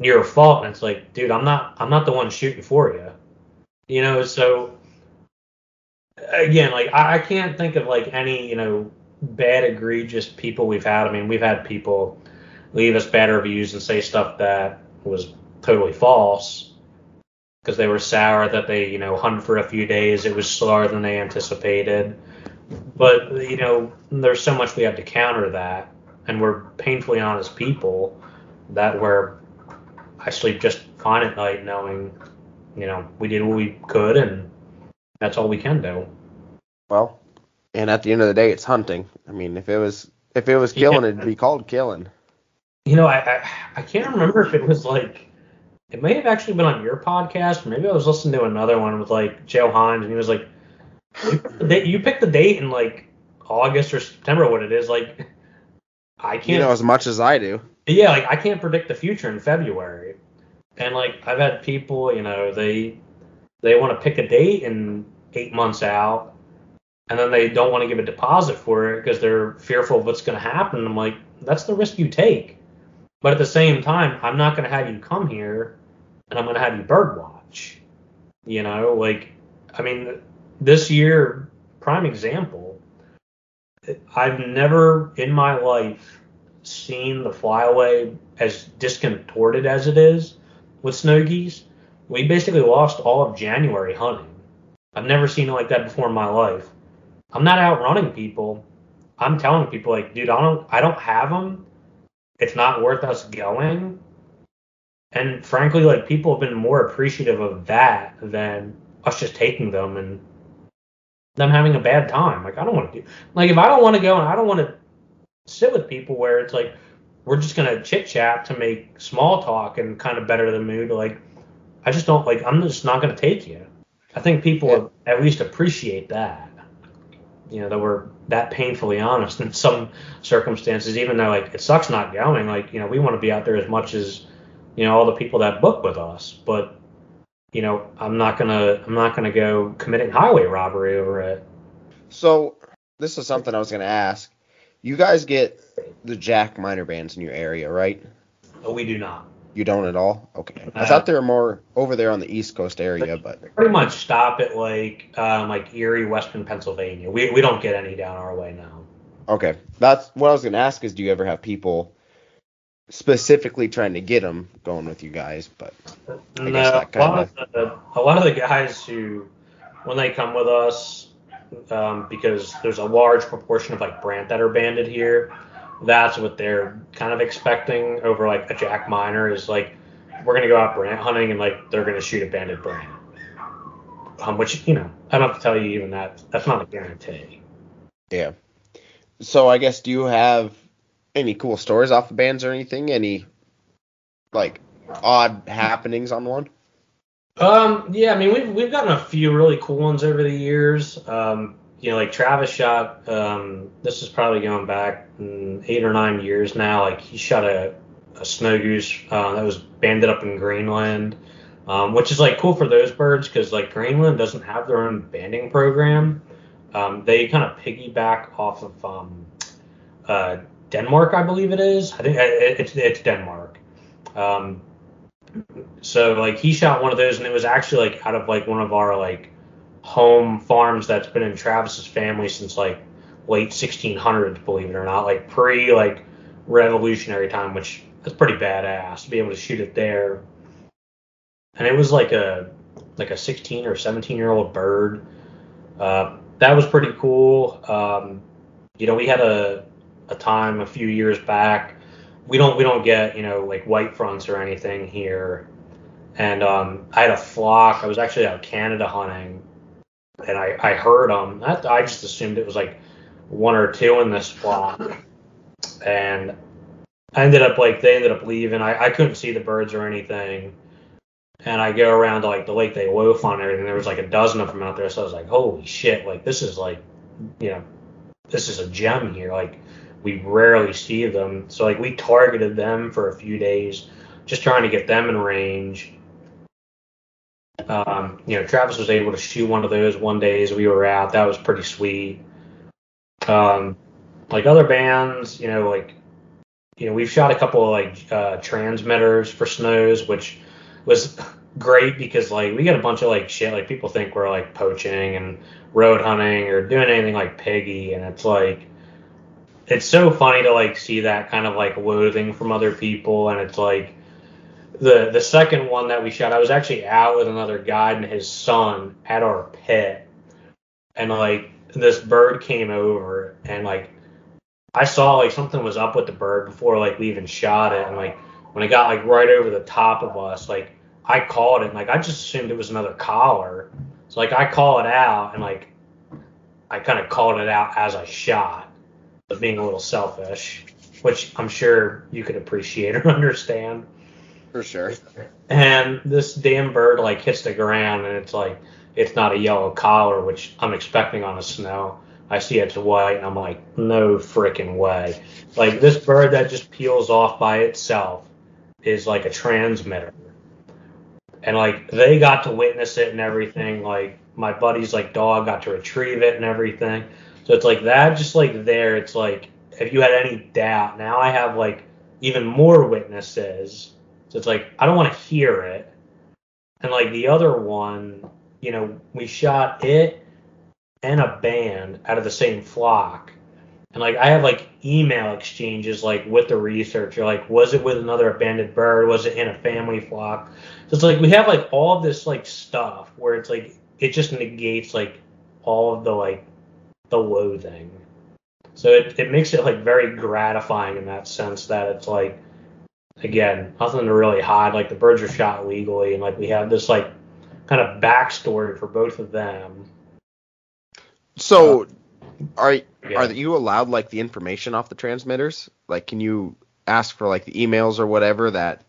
your fault. And it's like, dude, I'm not I'm not the one shooting for you. You know, so again, like I, I can't think of like any, you know, bad egregious people we've had. I mean, we've had people leave us bad reviews and say stuff that was totally false because they were sour that they, you know, hunted for a few days. It was slower than they anticipated. But, you know, there's so much we have to counter that. And we're painfully honest people that we're, I sleep just fine at night knowing, you know, we did what we could and that's all we can do. Well, and at the end of the day, it's hunting. I mean, if it was if it was killing, Yeah. it'd be called killing. You know, I, I I can't remember if it was like it may have actually been on your podcast, maybe I was listening to another one with like Joe Hines, and he was like, "You picked the date- "You picked the date in like August or September, what it is." Like, I can't. You know as much as I do. yeah, like I can't predict the future in February. And like I've had people, you know, they they want to pick a date in eight months out, and then they don't want to give a deposit for it because they're fearful of what's going to happen. I'm like, that's the risk you take. But at the same time, I'm not going to have you come here, and I'm going to have you birdwatch. You know, like, I mean, this year, prime example. I've never in my life seen the flyaway as discontorted as it is with snow geese. We basically lost all of January hunting. I've never seen it like that before in my life. I'm not outrunning people. I'm telling people like, dude, I don't, I don't have them. It's not worth us going. And frankly, like people have been more appreciative of that than us just taking them and them having a bad time. Like I don't want to do like if I don't want to go and I don't want to sit with people where it's like we're just gonna chit chat to make small talk and kind of better the mood. Like I just don't like I'm just not gonna take you. I think people yeah. at least appreciate that. You know, that we're that painfully honest in some circumstances, even though like it sucks not going. Like, you know, we want to be out there as much as, you know, all the people that book with us. But, you know, I'm not gonna I'm not gonna go committing highway robbery over it. So this is something I was gonna ask. You guys get the Jack Miner bands in your area, right? No, we do not. You don't at all? Okay. I uh, thought they were more over there on the East Coast area, but pretty much stop at like um, like Erie, Western Pennsylvania. We we don't get any down our way now. Okay, that's what I was gonna ask. Is do you ever have people specifically trying to get them going with you guys? But I no, a lot, of the, a lot of the guys who when they come with us, um, because there's a large proportion of like brant that are banded here that's what they're kind of expecting over like a Jack Miner is like we're gonna go out brant hunting and like they're gonna shoot a banded brant. Um, which you know I don't have to tell you even that that's not a guarantee. Yeah. So I guess do you have any cool stories off the bands or anything? Any like odd happenings on one? Um, yeah, I mean we've we've gotten a few really cool ones over the years. Um, you know, like Travis shot. Um, this is probably going back eight or nine years now. Like he shot a, a snow goose uh, that was banded up in Greenland, um, which is like cool for those birds because like Greenland doesn't have their own banding program. Um, they kind of piggyback off of um, uh, Denmark, I believe it is. I think uh, it's it's Denmark. Um, so like he shot one of those, and it was actually like out of like one of our like home farms that's been in Travis's family since like late 1600s, believe it or not, like pre like revolutionary time, which is pretty badass to be able to shoot it there. And it was like a like a 16 or 17 year old bird. Uh, that was pretty cool. Um, you know, we had a a time a few years back. We don't we don't get you know like white fronts or anything here. And um, I had a flock. I was actually out Canada hunting, and I, I heard them. I, I just assumed it was like one or two in this flock, and I ended up like they ended up leaving. I, I couldn't see the birds or anything, and I go around to like the lake they loaf on and everything. There was like a dozen of them out there, so I was like, holy shit! Like this is like, you know, this is a gem here. Like we rarely see them, so like we targeted them for a few days, just trying to get them in range um, you know, Travis was able to shoot one of those one day as we were out. That was pretty sweet. Um, like other bands, you know, like you know, we've shot a couple of like uh, transmitters for snows, which was great because like we get a bunch of like shit. Like people think we're like poaching and road hunting or doing anything like piggy, and it's like it's so funny to like see that kind of like loathing from other people, and it's like the the second one that we shot, I was actually out with another guide and his son at our pit, and like this bird came over and like I saw like something was up with the bird before like we even shot it, and like when it got like right over the top of us, like I called it, and like I just assumed it was another collar, so like I call it out and like I kind of called it out as I shot, but being a little selfish, which I'm sure you could appreciate or understand. For sure. And this damn bird like hits the ground and it's like it's not a yellow collar, which I'm expecting on a snow. I see it's white and I'm like, no freaking way. Like this bird that just peels off by itself is like a transmitter. and like they got to witness it and everything. Like my buddy's like dog got to retrieve it and everything. So it's like that, just like there. It's like if you had any doubt, now I have like even more witnesses. So it's like I don't want to hear it. And like the other one, you know, we shot it and a band out of the same flock. And like I have like email exchanges like with the researcher, like was it with another abandoned bird? Was it in a family flock? So it's like we have like all this like stuff where it's like it just negates like all of the like the loathing. So it, it makes it like very gratifying in that sense that it's like again, nothing to really hide. Like the birds are shot legally and like we have this like kind of backstory for both of them. So, uh, are Yeah. are you allowed like the information off the transmitters? Like, can you ask for like the emails or whatever that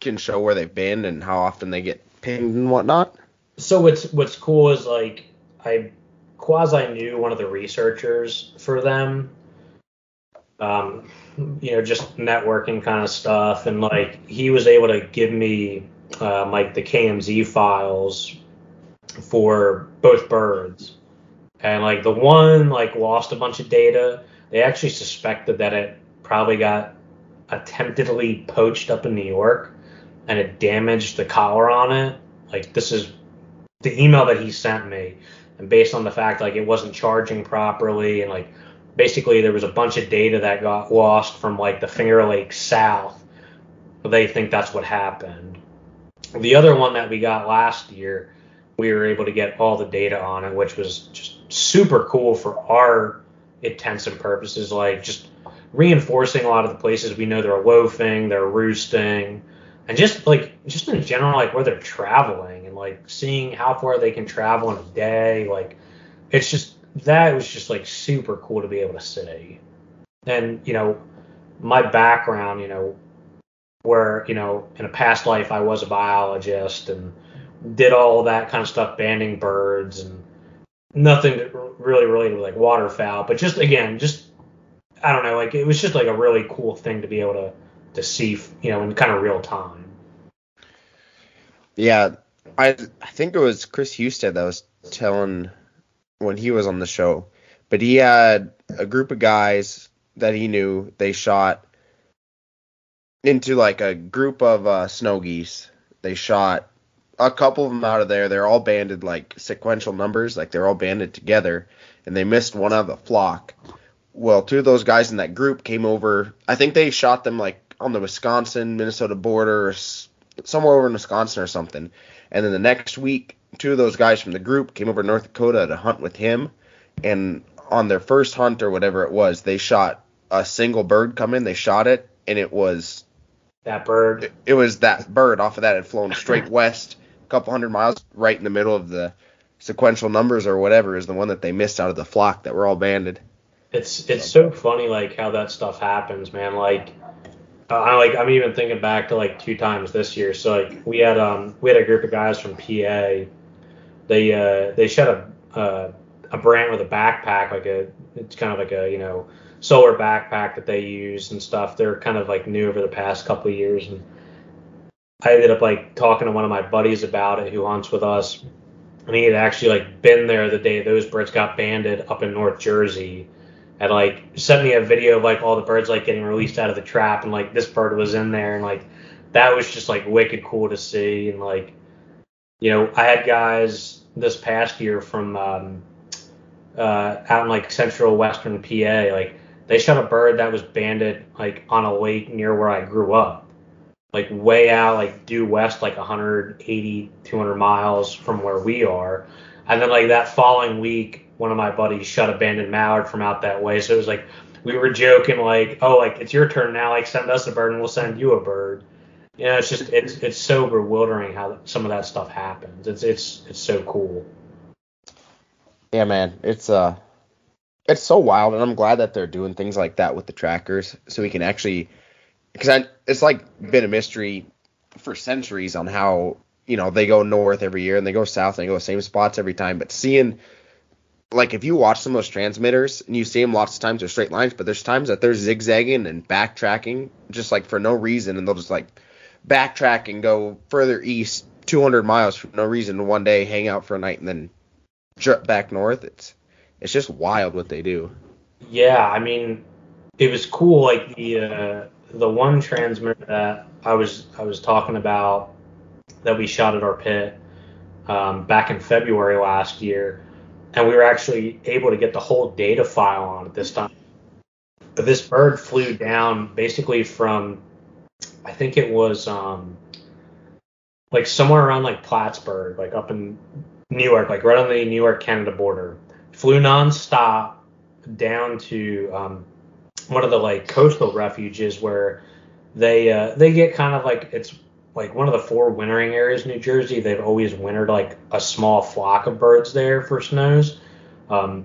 can show where they've been and how often they get pinged and whatnot? So what's what's cool is like I quasi knew one of the researchers for them. Um, you know, just networking kind of stuff, and like he was able to give me um, like the KMZ files for both birds, and like the one like lost a bunch of data. They actually suspected that it probably got attemptedly poached up in New York, and it damaged the collar on it. Like this is the email that he sent me and based on the fact like it wasn't charging properly and like basically there was a bunch of data that got lost from like the Finger Lakes south. They think that's what happened. The other one that we got last year we were able to get all the data on it which was just super cool for our intents and purposes like just reinforcing a lot of the places we know they're loafing they're roosting and just like just in general like where they're traveling and like seeing how far they can travel in a day like it's just that was just like super cool to be able to see. And you know my background you know where you know in a past life i was a biologist and did all that kind of stuff banding birds and nothing really related to like waterfowl but just again just i don't know like it was just like a really cool thing to be able to to see you know in kind of real time. Yeah, I I think it was Chris Husted that was telling when he was on the show, but he had a group of guys that he knew. They shot into like a group of uh, snow geese. They shot a couple of them out of there. They're all banded like sequential numbers, like they're all banded together, and they missed one out of the flock. Well, two of those guys in that group came over. I think they shot them like on the Wisconsin Minnesota border or somewhere over in Wisconsin or something. And then the next week, two of those guys from the group came over to North Dakota to hunt with him. And on their first hunt or whatever it was, they shot a single bird come in. They shot it, and it was that bird it was that bird off of that had flown straight west, a couple hundred miles, right in the middle of the sequential numbers or whatever is the one that they missed out of the flock that were all banded. It's it's so funny like how that stuff happens, man. Like I like I'm even thinking back to like two times this year. So like we had um we had a group of guys from PA. They uh they shot a a brant with a backpack like a it's kind of like a you know solar backpack that they use and stuff. They're kind of like new over the past couple of years and I ended up like talking to one of my buddies about it who hunts with us. And he had actually like been there the day those birds got banded up in North Jersey had like sent me a video of like all the birds like getting released out of the trap and like this bird was in there and like that was just like wicked cool to see and like you know I had guys this past year from um, uh, out in like central western PA like they shot a bird that was banded like on a lake near where I grew up like way out like due west like 180 200 miles from where we are and then like that following week one of my buddies shot a banded mallard from out that way. So it was like we were joking like, oh, like it's your turn now. Like send us a bird and we'll send you a bird. You know, it's just it's it's so bewildering how some of that stuff happens. It's it's it's so cool. Yeah, man, it's uh, it's so wild, and I'm glad that they're doing things like that with the trackers, so we can actually, because it's like been a mystery for centuries on how you know they go north every year and they go south and they go the same spots every time, but seeing like if you watch some of those transmitters and you see them lots of times they're straight lines, but there's times that they're zigzagging and backtracking just like for no reason, and they'll just like backtrack and go further east 200 miles for no reason one day, hang out for a night, and then trip back north. It's it's just wild what they do. Yeah, I mean, it was cool. Like the uh, the one transmitter that I was I was talking about that we shot at our pit um, back in February last year, and we were actually able to get the whole data file on it this time. But this bird flew down basically from, I think it was um, like somewhere around like Plattsburgh, like up in New York, like right on the New York Canada border. Flew nonstop down to um, one of the like coastal refuges where they uh, they get kind of like it's like one of the four wintering areas in New Jersey. They've always wintered like a small flock of birds there for snows. Um,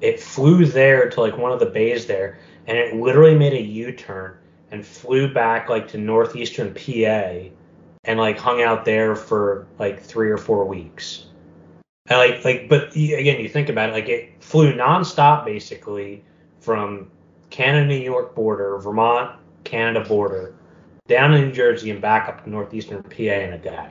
it flew there to like one of the bays there, and it literally made a U-turn and flew back like to northeastern PA, and like hung out there for like three or four weeks. And like like, but again, you think about it, like it flew nonstop basically from Canada New York border, Vermont Canada border, down in New Jersey and back up to northeastern PA in a day.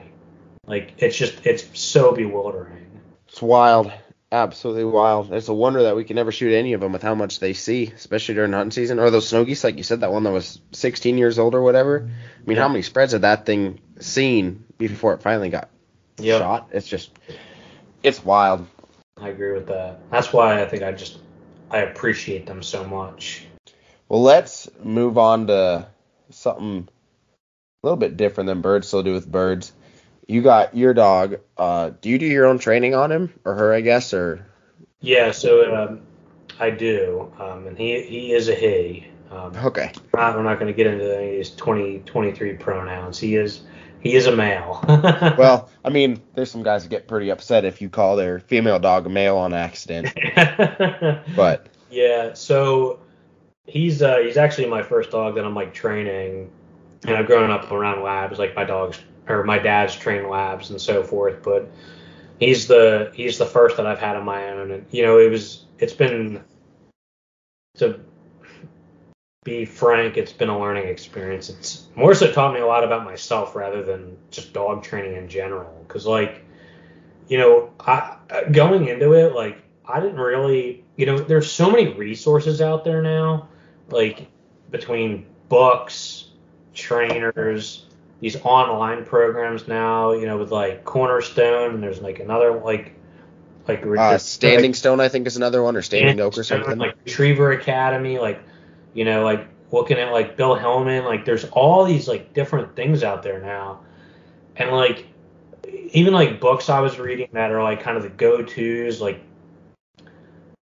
Like it's just it's so bewildering. It's wild, absolutely wild. It's a wonder that we can never shoot any of them with how much they see, especially during hunting season. Or those snow geese, like you said, that one that was 16 years old or whatever. I mean, how many spreads had that thing seen before it finally got Yep. shot? It's just, it's wild. I agree with that. That's why I think I just I appreciate them so much. Well, let's move on to something a little bit different than birds still do with birds. You got your dog. Uh, do you do your own training on him or her, I guess, or Yeah, so um, I do, um, and he he is a he. Um, okay? we're not, not going to get into any of his 20, 23 pronouns. He is he is a male. Well, I mean, there's some guys that get pretty upset if you call their female dog a male on accident, but yeah, so he's uh, he's actually my first dog that I'm like training. And I've grown up around labs, like my dogs or my dad's trained labs and so forth. But he's the he's the first that I've had on my own, and you know it was it's been to be frank, it's been a learning experience. It's more so taught me a lot about myself rather than just dog training in general. Because like you know, I going into it like I didn't really, you know, there's so many resources out there now, like between books, trainers, these online programs now, you know, with like Cornerstone, and there's like another like like uh, Standing Stone, I think, is another one, or Standing Oak or something. like Retriever Academy, like you know, like looking at like Bill Hillmann, like there's all these like different things out there now, and like even like books I was reading that are like kind of the go-tos, like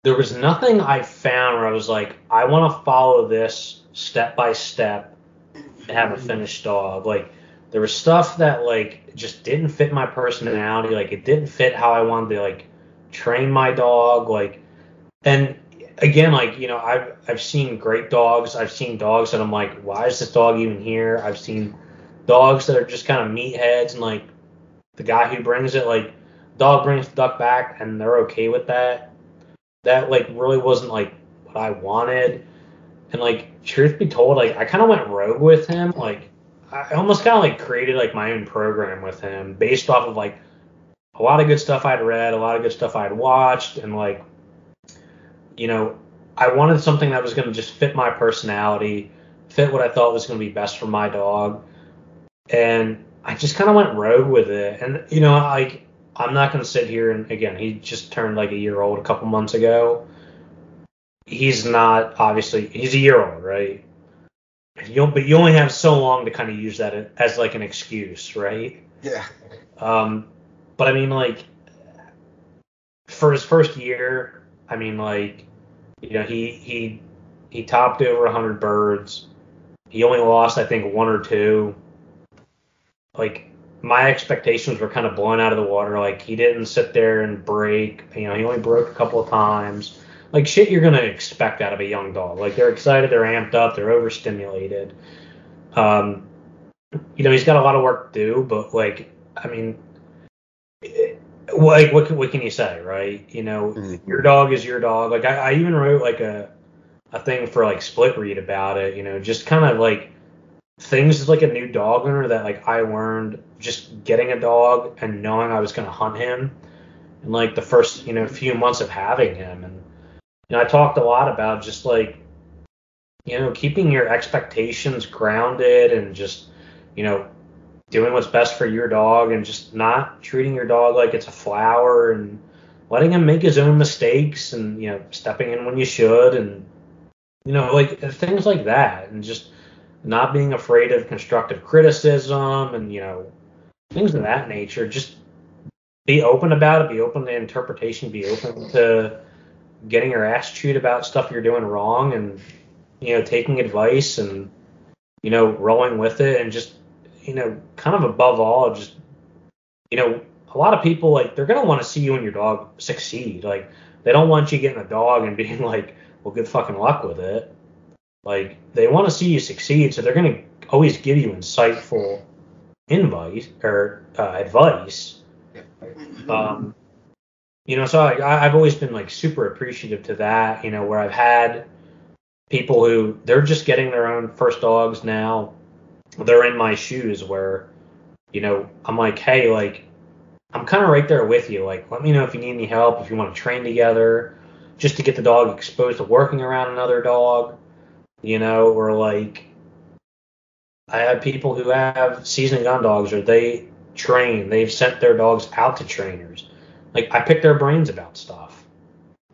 there was nothing I found where I was like, I want to follow this step by step and have a finished dog. Like there was stuff that like just didn't fit my personality, like it didn't fit how I wanted to like train my dog, like and again, like you know, I've I've seen great dogs. I've seen dogs that I'm like, why is this dog even here? I've seen dogs that are just kind of meatheads, and like the guy who brings it, like dog brings the duck back, and they're okay with that. That like really wasn't like what I wanted, and like truth be told, like I kind of went rogue with him. Like I almost kind of like created like my own program with him based off of like a lot of good stuff I'd read, a lot of good stuff I'd watched, and like you know, I wanted something that was going to just fit my personality, fit what I thought was going to be best for my dog. And I just kind of went rogue with it. And, you know, like, I'm not going to sit here and, again, he just turned like a year old a couple months ago. He's not, obviously, he's a year old, right? You but you only have so long to kind of use that as like an excuse, right? Yeah. Um, but I mean, like, for his first year, I mean, like, you know, he he he topped over 100 birds. He only lost, I think, one or two. Like, my expectations were kind of blown out of the water. Like, he didn't sit there and break. You know, he only broke a couple of times. Like, shit you're going to expect out of a young dog. Like, they're excited, they're amped up, they're overstimulated. Um, you know, he's got a lot of work to do, but, like, I mean, like what can, what can you say, right? You know, Mhm. your dog is your dog. Like I, I even wrote like a a thing for like Split Reed about it. You know, just kind of like things as like a new dog owner that like I learned just getting a dog and knowing I was going to hunt him in like the first you know few months of having him and you know I talked a lot about just like you know keeping your expectations grounded and just you know doing what's best for your dog and just not treating your dog like it's a flower and letting him make his own mistakes and you know stepping in when you should and you know like uh, things like that and just not being afraid of constructive criticism and you know things of that nature. Just be open about it be open to interpretation be open to getting your ass chewed about stuff you're doing wrong and you know taking advice and you know rolling with it and just you know kind of above all just you know a lot of people like they're gonna want to see you and your dog succeed. Like they don't want you getting a dog and being like well good fucking luck with it. Like they want to see you succeed, so they're going to always give you insightful invite or uh, advice. Um, you know, so I, I've always been like super appreciative to that. You know, where I've had people who they're just getting their own first dogs now. They're in my shoes where, you know, I'm like, hey, like, I'm kind of right there with you. Like, let me know if you need any help, if you want to train together, just to get the dog exposed to working around another dog you know, or like I have people who have seasoned gun dogs or they train, they've sent their dogs out to trainers. Like I pick their brains about stuff.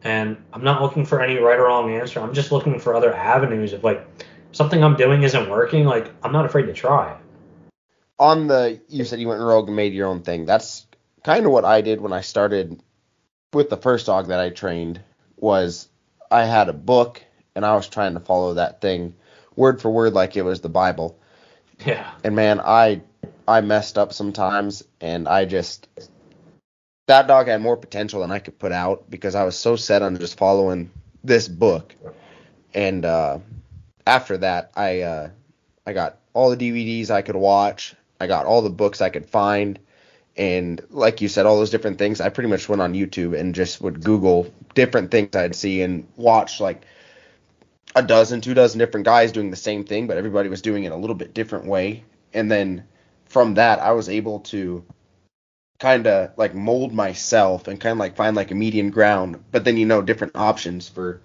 And I'm not looking for any right or wrong answer. I'm just looking for other avenues of like something I'm doing isn't working, like I'm not afraid to try it. On the you said you went rogue and made your own thing. That's kind of what I did when I started with the first dog that I trained was I had a book and I was trying to follow that thing word for word like it was the Bible. Yeah. And man, I I messed up sometimes and I just that dog had more potential than I could put out because I was so set on just following this book. And uh after that, I uh I got all the DVDs I could watch. I got all the books I could find. And like you said, all those different things, I pretty much went on YouTube and just would Google different things I'd see and watch like a dozen, two dozen different guys doing the same thing, but everybody was doing it a little bit different way. And then from that, I was able to kind of like mold myself and kind of like find like a median ground. But then you know different options for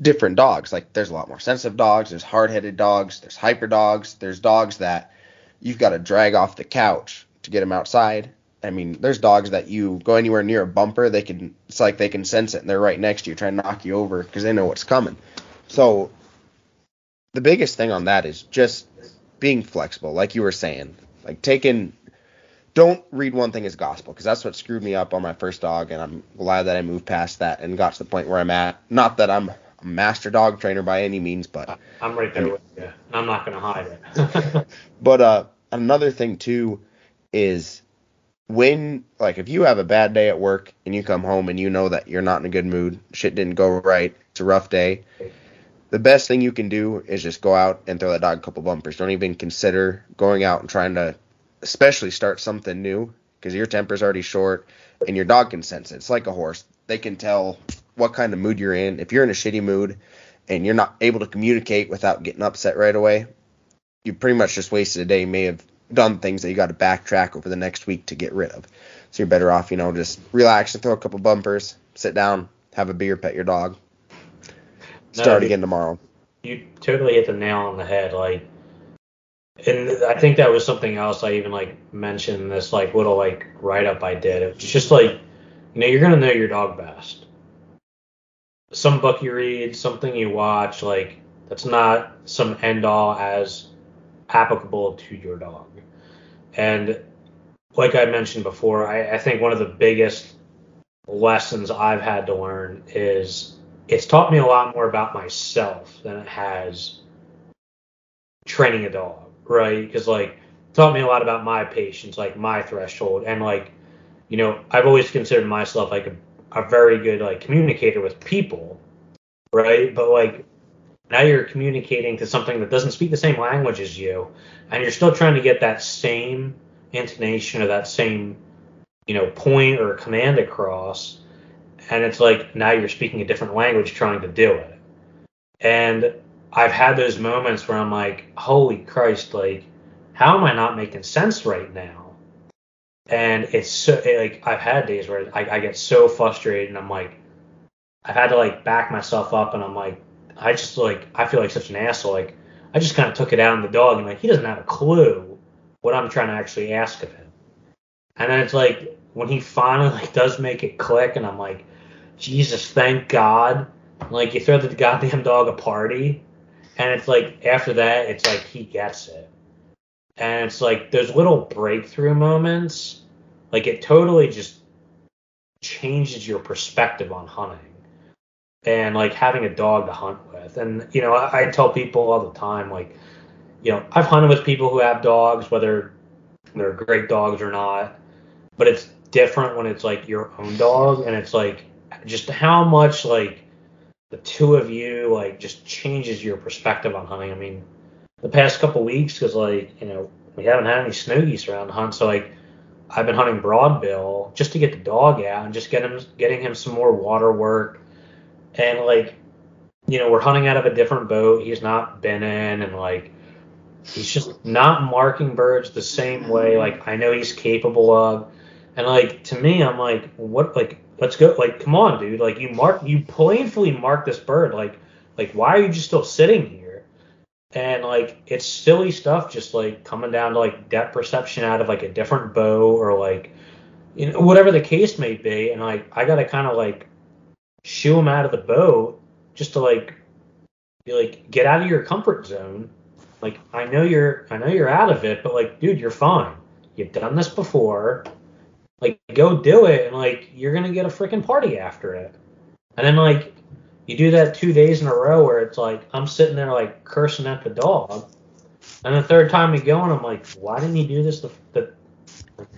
different dogs. Like there's a lot more sensitive dogs, there's hard-headed dogs, there's hyper dogs, there's dogs that you've got to drag off the couch to get them outside. I mean, there's dogs that you go anywhere near a bumper, they can it's like they can sense it and they're right next to you trying to knock you over because they know what's coming. So the biggest thing on that is just being flexible, like you were saying, like taking. Don't read one thing as gospel because that's what screwed me up on my first dog, and I'm glad that I moved past that and got to the point where I'm at. Not that I'm a master dog trainer by any means, but I'm right there with you. I'm not gonna hide it. but uh, another thing too is when like if you have a bad day at work and you come home and you know that you're not in a good mood, shit didn't go right, it's a rough day the best thing you can do is just go out and throw that dog a couple bumpers. Don't even consider going out and trying to, especially start something new, because your temper's already short and your dog can sense it. It's like a horse; they can tell what kind of mood you're in. If you're in a shitty mood and you're not able to communicate without getting upset right away, you pretty much just wasted a day. You may have done things that you got to backtrack over the next week to get rid of. So you're better off, you know, just relax and throw a couple bumpers, sit down, have a beer, pet your dog, start no, again tomorrow. You totally hit the nail on the head. Like, and I think that was something else I even like mentioned this like little like write up I did. It's just like, you know, you're gonna know your dog best. Some book you read, something you watch, like that's not some end all as applicable to your dog. And like I mentioned before, I, I think one of the biggest lessons I've had to learn is it's taught me a lot more about myself than it has training a dog, right? Because like taught me a lot about my patience, like my threshold, and like you know I've always considered myself like a, a very good like communicator with people, right? But like now you're communicating to something that doesn't speak the same language as you, and you're still trying to get that same intonation or that same you know point or command across and it's like now you're speaking a different language trying to do it. And I've had those moments where I'm like, holy Christ, like, how am I not making sense right now? And it's so it, like I've had days where I, I get so frustrated and I'm like, I've had to like back myself up and I'm like, I just like I feel like such an asshole. Like I just kind of took it out on the dog and like he doesn't have a clue what I'm trying to actually ask of him. And then it's like when he finally like does make it click and I'm like, Jesus, thank God. Like you throw the goddamn dog a party and it's like after that it's like he gets it. And it's like those little breakthrough moments, like it totally just changes your perspective on hunting and like having a dog to hunt with. And you know, I, I tell people all the time, like, you know, I've hunted with people who have dogs, whether they're great dogs or not, but it's different when it's like your own dog, and it's like just how much like the two of you like just changes your perspective on hunting. I mean, the past couple weeks, because like you know we haven't had any snow geese around the hunt, so like I've been hunting broadbill just to get the dog out and just get him getting him some more water work. And like you know we're hunting out of a different boat. He's not been in and like he's just not marking birds the same way like i know he's capable of. And like to me i'm like what like let's go like come on dude like you mark you painfully mark this bird like like why are you just still sitting here and like it's silly stuff just like coming down to like depth perception out of like a different bow or like you know whatever the case may be and like i gotta kind of like shoo him out of the boat just to like be like get out of your comfort zone. Like I know you're I know you're out of it, but like dude, you're fine. You've done this before. Like go do it and like you're gonna get a freaking party after it. And then like you do that two days in a row where it's like I'm sitting there like cursing at the dog. And the third time you go and I'm like, why didn't he do this the, the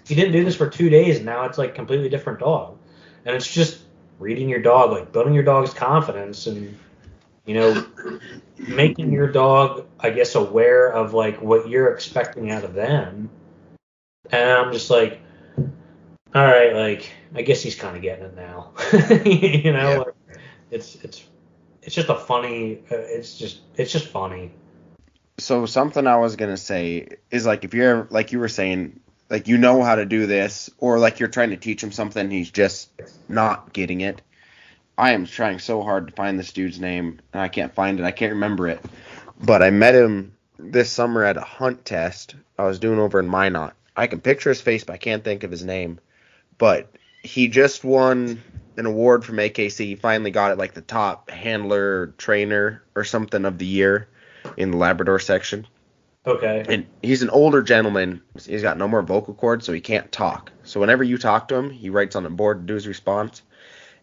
he didn't do this for two days and now it's like completely different dog. And it's just reading your dog, like building your dog's confidence and you know making your dog, I guess, aware of like what you're expecting out of them. And I'm just like, all right, like I guess he's kind of getting it now. you know, yeah. like, it's it's it's just a funny. Uh, it's just it's just funny. So something I was gonna say is like if you're like you were saying like you know how to do this or like you're trying to teach him something he's just not getting it i am trying so hard to find this dude's name and i can't find it i can't remember it but i met him this summer at a hunt test i was doing over in minot i can picture his face but i can't think of his name but he just won an award from akc he finally got it like the top handler trainer or something of the year in the labrador section Okay. And he's an older gentleman. He's got no more vocal cords, so he can't talk. So whenever you talk to him, he writes on a board to do his response.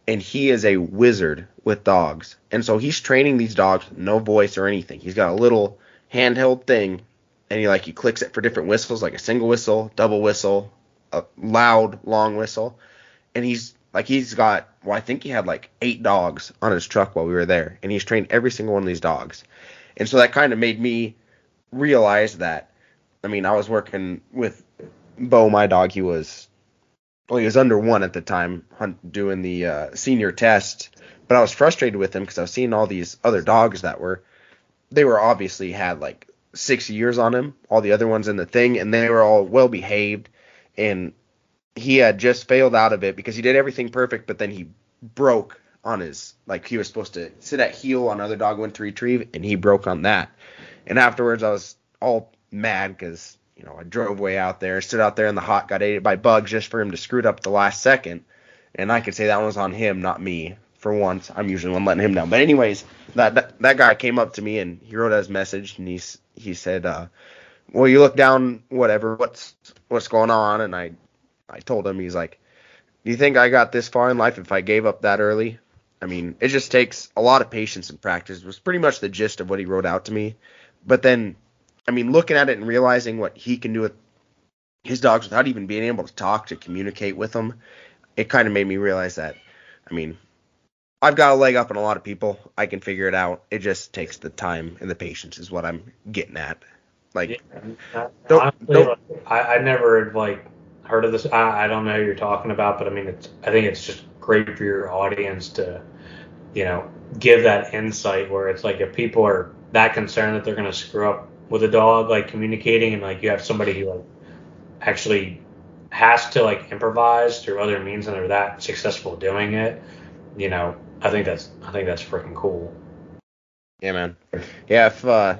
And he is a wizard with dogs. And so he's training these dogs no voice or anything. He's got a little handheld thing, and he like he clicks it for different whistles, like a single whistle, double whistle, a loud long whistle. And he's like he's got well, I think he had like eight dogs on his truck while we were there, and he's trained every single one of these dogs. And so that kind of made me realize that. I mean, I was working with Bo, my dog. He was well, he was under one at the time, doing the uh, senior test. But I was frustrated with him because I was seeing all these other dogs that were, they were obviously had like six years on him. All the other ones in the thing, and they were all well behaved. And he had just failed out of it because he did everything perfect, but then he broke on his like he was supposed to sit at heel on other dog went to retrieve, and he broke on that. And afterwards, I was all mad because you know I drove way out there, stood out there in the hot, got ate by bugs just for him to screw it up the last second. And I could say that one was on him, not me. For once, I'm usually one letting him down. But anyways, that, that that guy came up to me and he wrote his message and he he said, uh, "Well, you look down, whatever. What's what's going on?" And I I told him he's like, "Do you think I got this far in life if I gave up that early?" I mean, it just takes a lot of patience and practice. Was pretty much the gist of what he wrote out to me. But then, I mean, looking at it and realizing what he can do with his dogs without even being able to talk to communicate with them, it kind of made me realize that. I mean, I've got a leg up on a lot of people. I can figure it out. It just takes the time and the patience, is what I'm getting at. Like, yeah, don't, honestly, don't, I, I never like heard of this. I, I don't know who you're talking about, but I mean, it's. I think it's just great for your audience to, you know, give that insight where it's like if people are that concerned that they're gonna screw up with a dog, like communicating, and like you have somebody who like actually has to like improvise through other means, and they're that successful doing it. You know, I think that's I think that's freaking cool. Yeah, man. Yeah, if uh,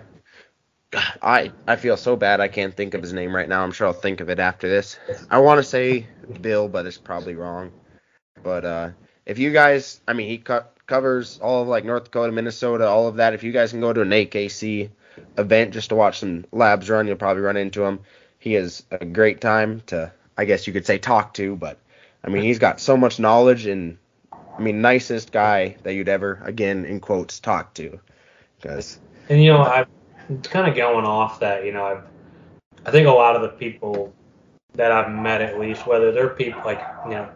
I I feel so bad I can't think of his name right now. I'm sure I'll think of it after this. I want to say Bill, but it's probably wrong. But uh, if you guys, I mean, he co- covers all of like North Dakota, Minnesota, all of that. If you guys can go to an AKC event just to watch some labs run, you'll probably run into him. He is a great time to, I guess you could say, talk to. But I mean, he's got so much knowledge and, I mean, nicest guy that you'd ever, again, in quotes, talk to. Because And you know, I've kind of going off that. You know, I've I think a lot of the people that I've met, at least, whether they're people like you know,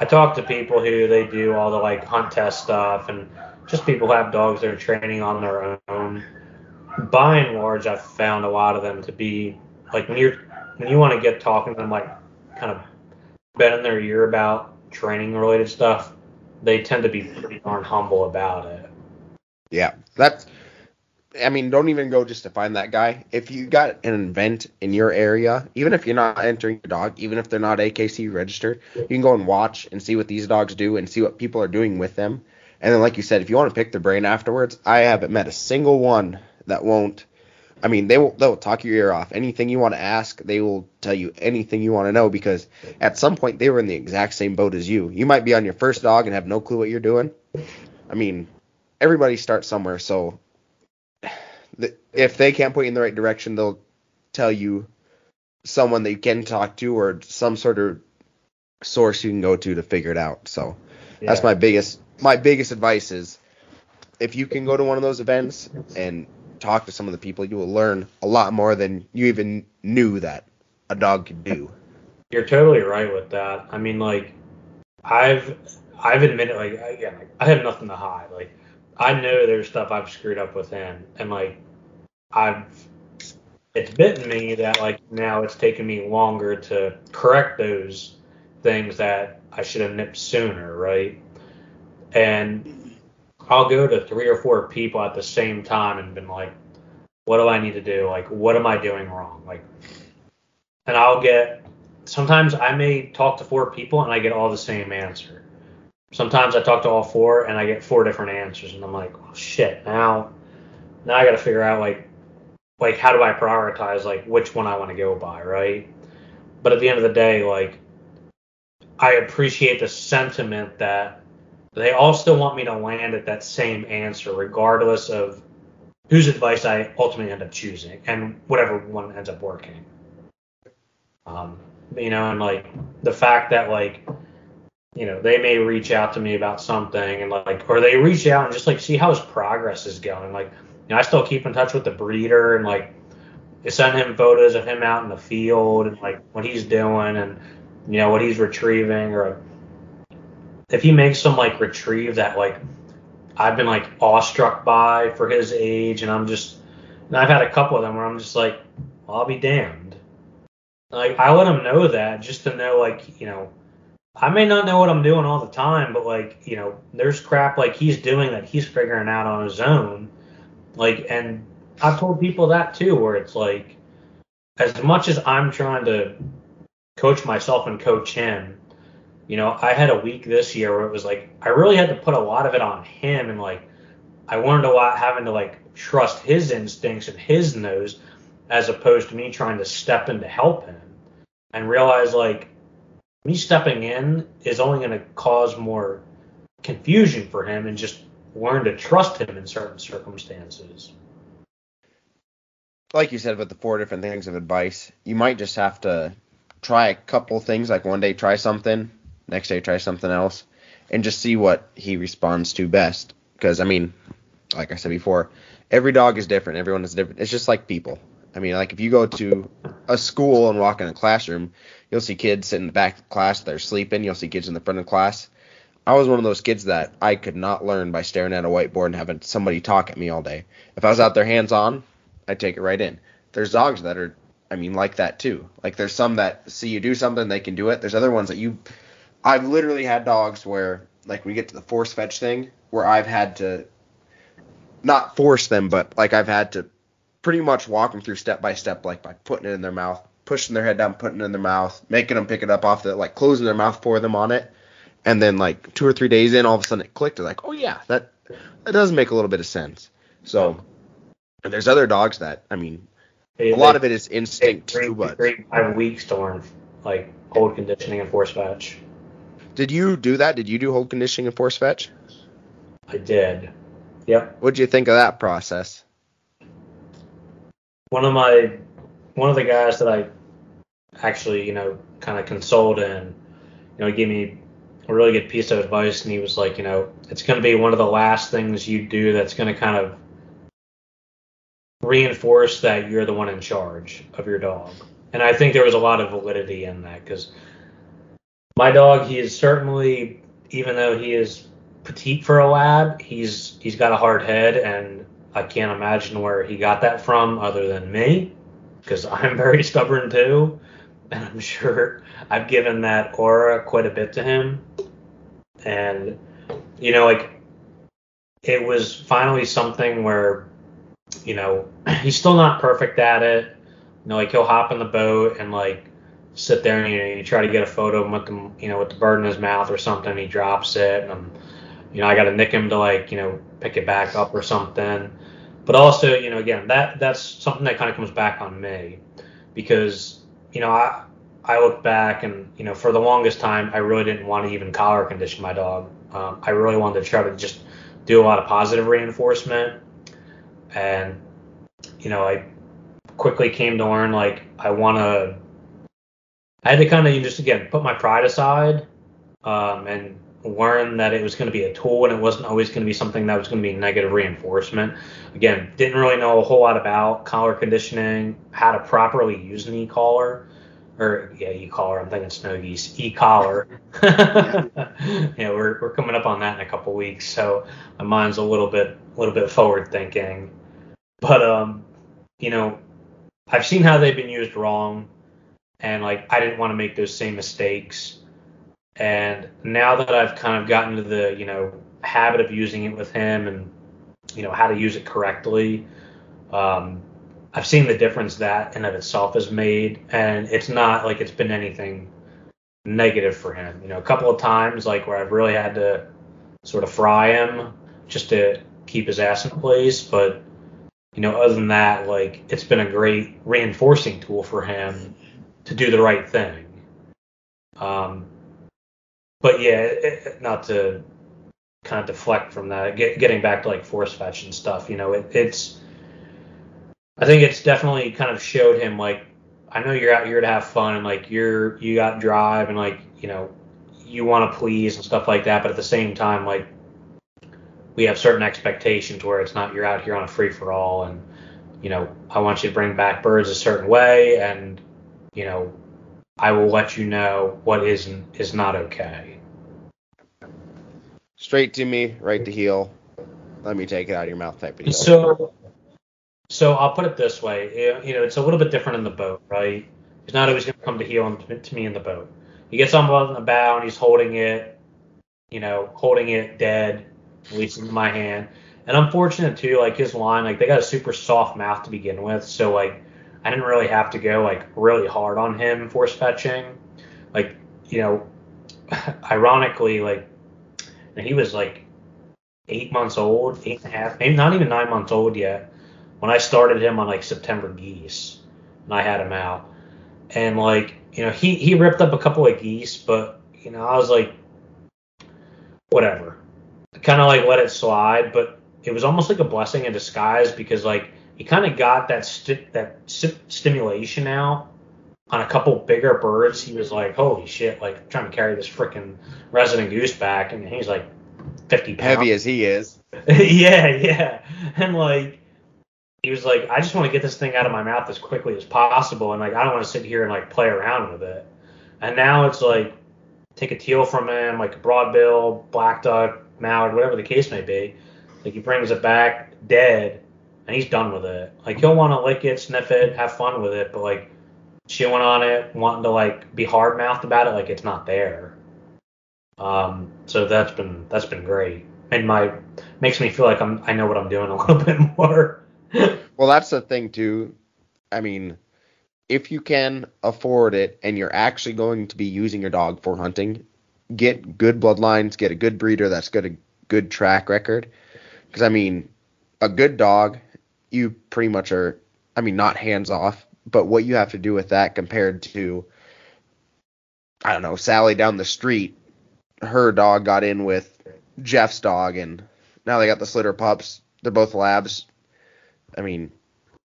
I talk to people who they do all the like hunt test stuff, and just people who have dogs that are training on their own. By and large, I've found a lot of them to be like when you're when you want to get talking to them, like kind of bending their ear about training related stuff. They tend to be pretty darn humble about it. Yeah, that's. I mean, don't even go just to find that guy. If you got an event in your area, even if you're not entering your dog, even if they're not AKC registered, you can go and watch and see what these dogs do and see what people are doing with them. And then, like you said, if you want to pick their brain afterwards, I haven't met a single one that won't. I mean, they will they'll talk your ear off. Anything you want to ask, they will tell you anything you want to know because at some point they were in the exact same boat as you. You might be on your first dog and have no clue what you're doing. I mean, everybody starts somewhere, so if they can't point you in the right direction, they'll tell you someone that you can talk to or some sort of source you can go to to figure it out. So that's my biggest my biggest advice is if you can go to one of those events and talk to some of the people, you will learn a lot more than you even knew that a dog could do. You're totally right with that. I mean, like, I've I've admitted, like, again, like, I have nothing to hide. Like, I know there's stuff I've screwed up with him, and like, I've it's bitten me that like now it's taken me longer to correct those things that I should have nipped sooner, right? And I'll go to three or four people at the same time and been like, what do I need to do? Like, what am I doing wrong? Like, and I'll get sometimes I may talk to four people and I get all the same answer. Sometimes I talk to all four and I get four different answers, and I'm like, oh, shit. Now, now I got to figure out like, like how do I prioritize like which one I want to go by, right? But at the end of the day, like, I appreciate the sentiment that they all still want me to land at that same answer, regardless of whose advice I ultimately end up choosing and whatever one ends up working. Um, you know, and like the fact that like, you know, they may reach out to me about something and like, or they reach out and just like see how his progress is going. Like, you know, I still keep in touch with the breeder and like, send him photos of him out in the field and like what he's doing and you know what he's retrieving or if he makes some like retrieve that like I've been like awestruck by for his age and I'm just and I've had a couple of them where I'm just like well, I'll be damned. Like I let him know that just to know like you know I may not know what I'm doing all the time but like you know there's crap like he's doing that he's figuring out on his own like and I've told people that too where it's like as much as I'm trying to coach myself and coach him you know, I had a week this year where it was like I really had to put a lot of it on him, and like I learned a lot having to like trust his instincts and his nose, as opposed to me trying to step in to help him, and realize like me stepping in is only going to cause more confusion for him, and just learn to trust him in certain circumstances. Like you said with the four different things of advice, you might just have to try a couple things like one day try something, next day try something else and just see what he responds to best. Because i mean like i said before every dog is different everyone is different. It's just like people. I mean like if you go to a school and walk in a classroom you'll see kids sitting in the back of the class they're sleeping you'll see kids in the front of the class i was one of those kids that i could not learn by staring at a whiteboard and having somebody talk at me all day. If i was out there hands on i'd take it right in. There's dogs that are i mean like that too. Like there's some that see you do something they can do it. There's other ones that you I've literally had dogs where, like, we get to the force fetch thing, where I've had to not force them, but like I've had to pretty much walk them through step by step, like by putting it in their mouth, pushing their head down, putting it in their mouth, making them pick it up off the like closing their mouth for them on it, and then like two or three days in, all of a sudden it clicked. They're like, oh yeah, that that does make a little bit of sense. So and there's other dogs that I mean, They- a lot of it is instinct great, too, but great five weeks to learn like hold conditioning and force fetch. did you do that? Did you do hold conditioning and force fetch? I did. Yep. What'd you think of that process? one of my one of the guys that I actually you know kind of consoled in, you know, he gave me a really good piece of advice, and he was like, you know, it's going to be one of the last things you do that's going to kind of reinforce that you're the one in charge of your dog. And I think there was a lot of validity in that because my dog, he is certainly, even though he is petite for a lab, he's he's got a hard head, and I can't imagine where he got that from other than me, because I'm very stubborn too, and I'm sure I've given that aura quite a bit to him. And you know, like it was finally something where, you know, he's still not perfect at it. You know, like he'll hop in the boat and like sit there and you, know, you try to get a photo of him with the you know with the bird in his mouth or something. He drops it, and I'm, you know, I got to nick him to like you know pick it back up or something. But also, you know, again, that that's something that kind of comes back on me because you know I I look back and you know for the longest time I really didn't want to even collar condition my dog. Um, I really wanted to try to just do a lot of positive reinforcement, and you know I quickly came to learn like I want to. I had to kind of just again put my pride aside um, and learn that it was going to be a tool and it wasn't always going to be something that was going to be negative reinforcement. Again, didn't really know a whole lot about collar conditioning, how to properly use an e-collar. Or yeah, e-collar. I'm thinking snow geese. E-collar. yeah, we're, we're coming up on that in a couple weeks, so my mind's a little bit a little bit forward thinking. But um, you know, I've seen how they've been used wrong, and like I didn't want to make those same mistakes. And now that I've kind of gotten to the you know habit of using it with him and you know how to use it correctly, um, I've seen the difference that in of itself has made, and it's not like it's been anything negative for him. You know, a couple of times like where I've really had to sort of fry him just to keep his ass in place, but you know, other than that, like it's been a great reinforcing tool for him to do the right thing. Um, but yeah, it, not to kind of deflect from that, get, getting back to like force fetch and stuff, you know, it, it's, I think it's definitely kind of showed him like, I know you're out here to have fun and like you're, you got drive and like, you know, you want to please and stuff like that, but at the same time, like, we have certain expectations where it's not you're out here on a free for all and you know I want you to bring back birds a certain way and you know I will let you know what is is not okay. Straight to me, right to heel. Let me take it out of your mouth type of deal. So so I'll put it this way, you you know it's a little bit different in the boat, right? He's not always going to come to heel and to me in the boat. He gets on the bow and he's holding it, you know, holding it dead, at least in my hand. And I'm fortunate too, like his line, like they got a super soft mouth to begin with, so like I didn't really have to go like really hard on him force fetching. Like, you know, ironically, like he was like eight months old, eight and a half, maybe not even nine months old yet, when I started him on like September geese and I had him out. And like, you know, he, he ripped up a couple of geese, but you know, I was like, whatever. Kind of like let it slide, but it was almost like a blessing in disguise because like he kind of got that sti- that sti- stimulation out on a couple bigger birds. He was like, holy shit, like I'm trying to carry this freaking resident goose back, and he's like 50 pounds. Heavy as he is. yeah, yeah. And like he was like, I just want to get this thing out of my mouth as quickly as possible, and like I don't want to sit here and like play around with it. And now it's like take a teal from him, like a broadbill, black duck, mallard, whatever the case may be. Like he brings it back dead, and he's done with it. Like he'll want to lick it, sniff it, have fun with it, but like chewing on it, wanting to like be hard mouthed about it, like it's not there. Um, so that's been that's been great. and my makes me feel like I'm I know what I'm doing a little bit more. Well, that's the thing too. I mean, if you can afford it and you're actually going to be using your dog for hunting, get good bloodlines, get a good breeder that's got a good track record. Because I mean, a good dog, you pretty much are. I mean, not hands off, but what you have to do with that compared to, I don't know, Sally down the street, her dog got in with Jeff's dog, and now they got the Slitter pups. They're both labs. I mean,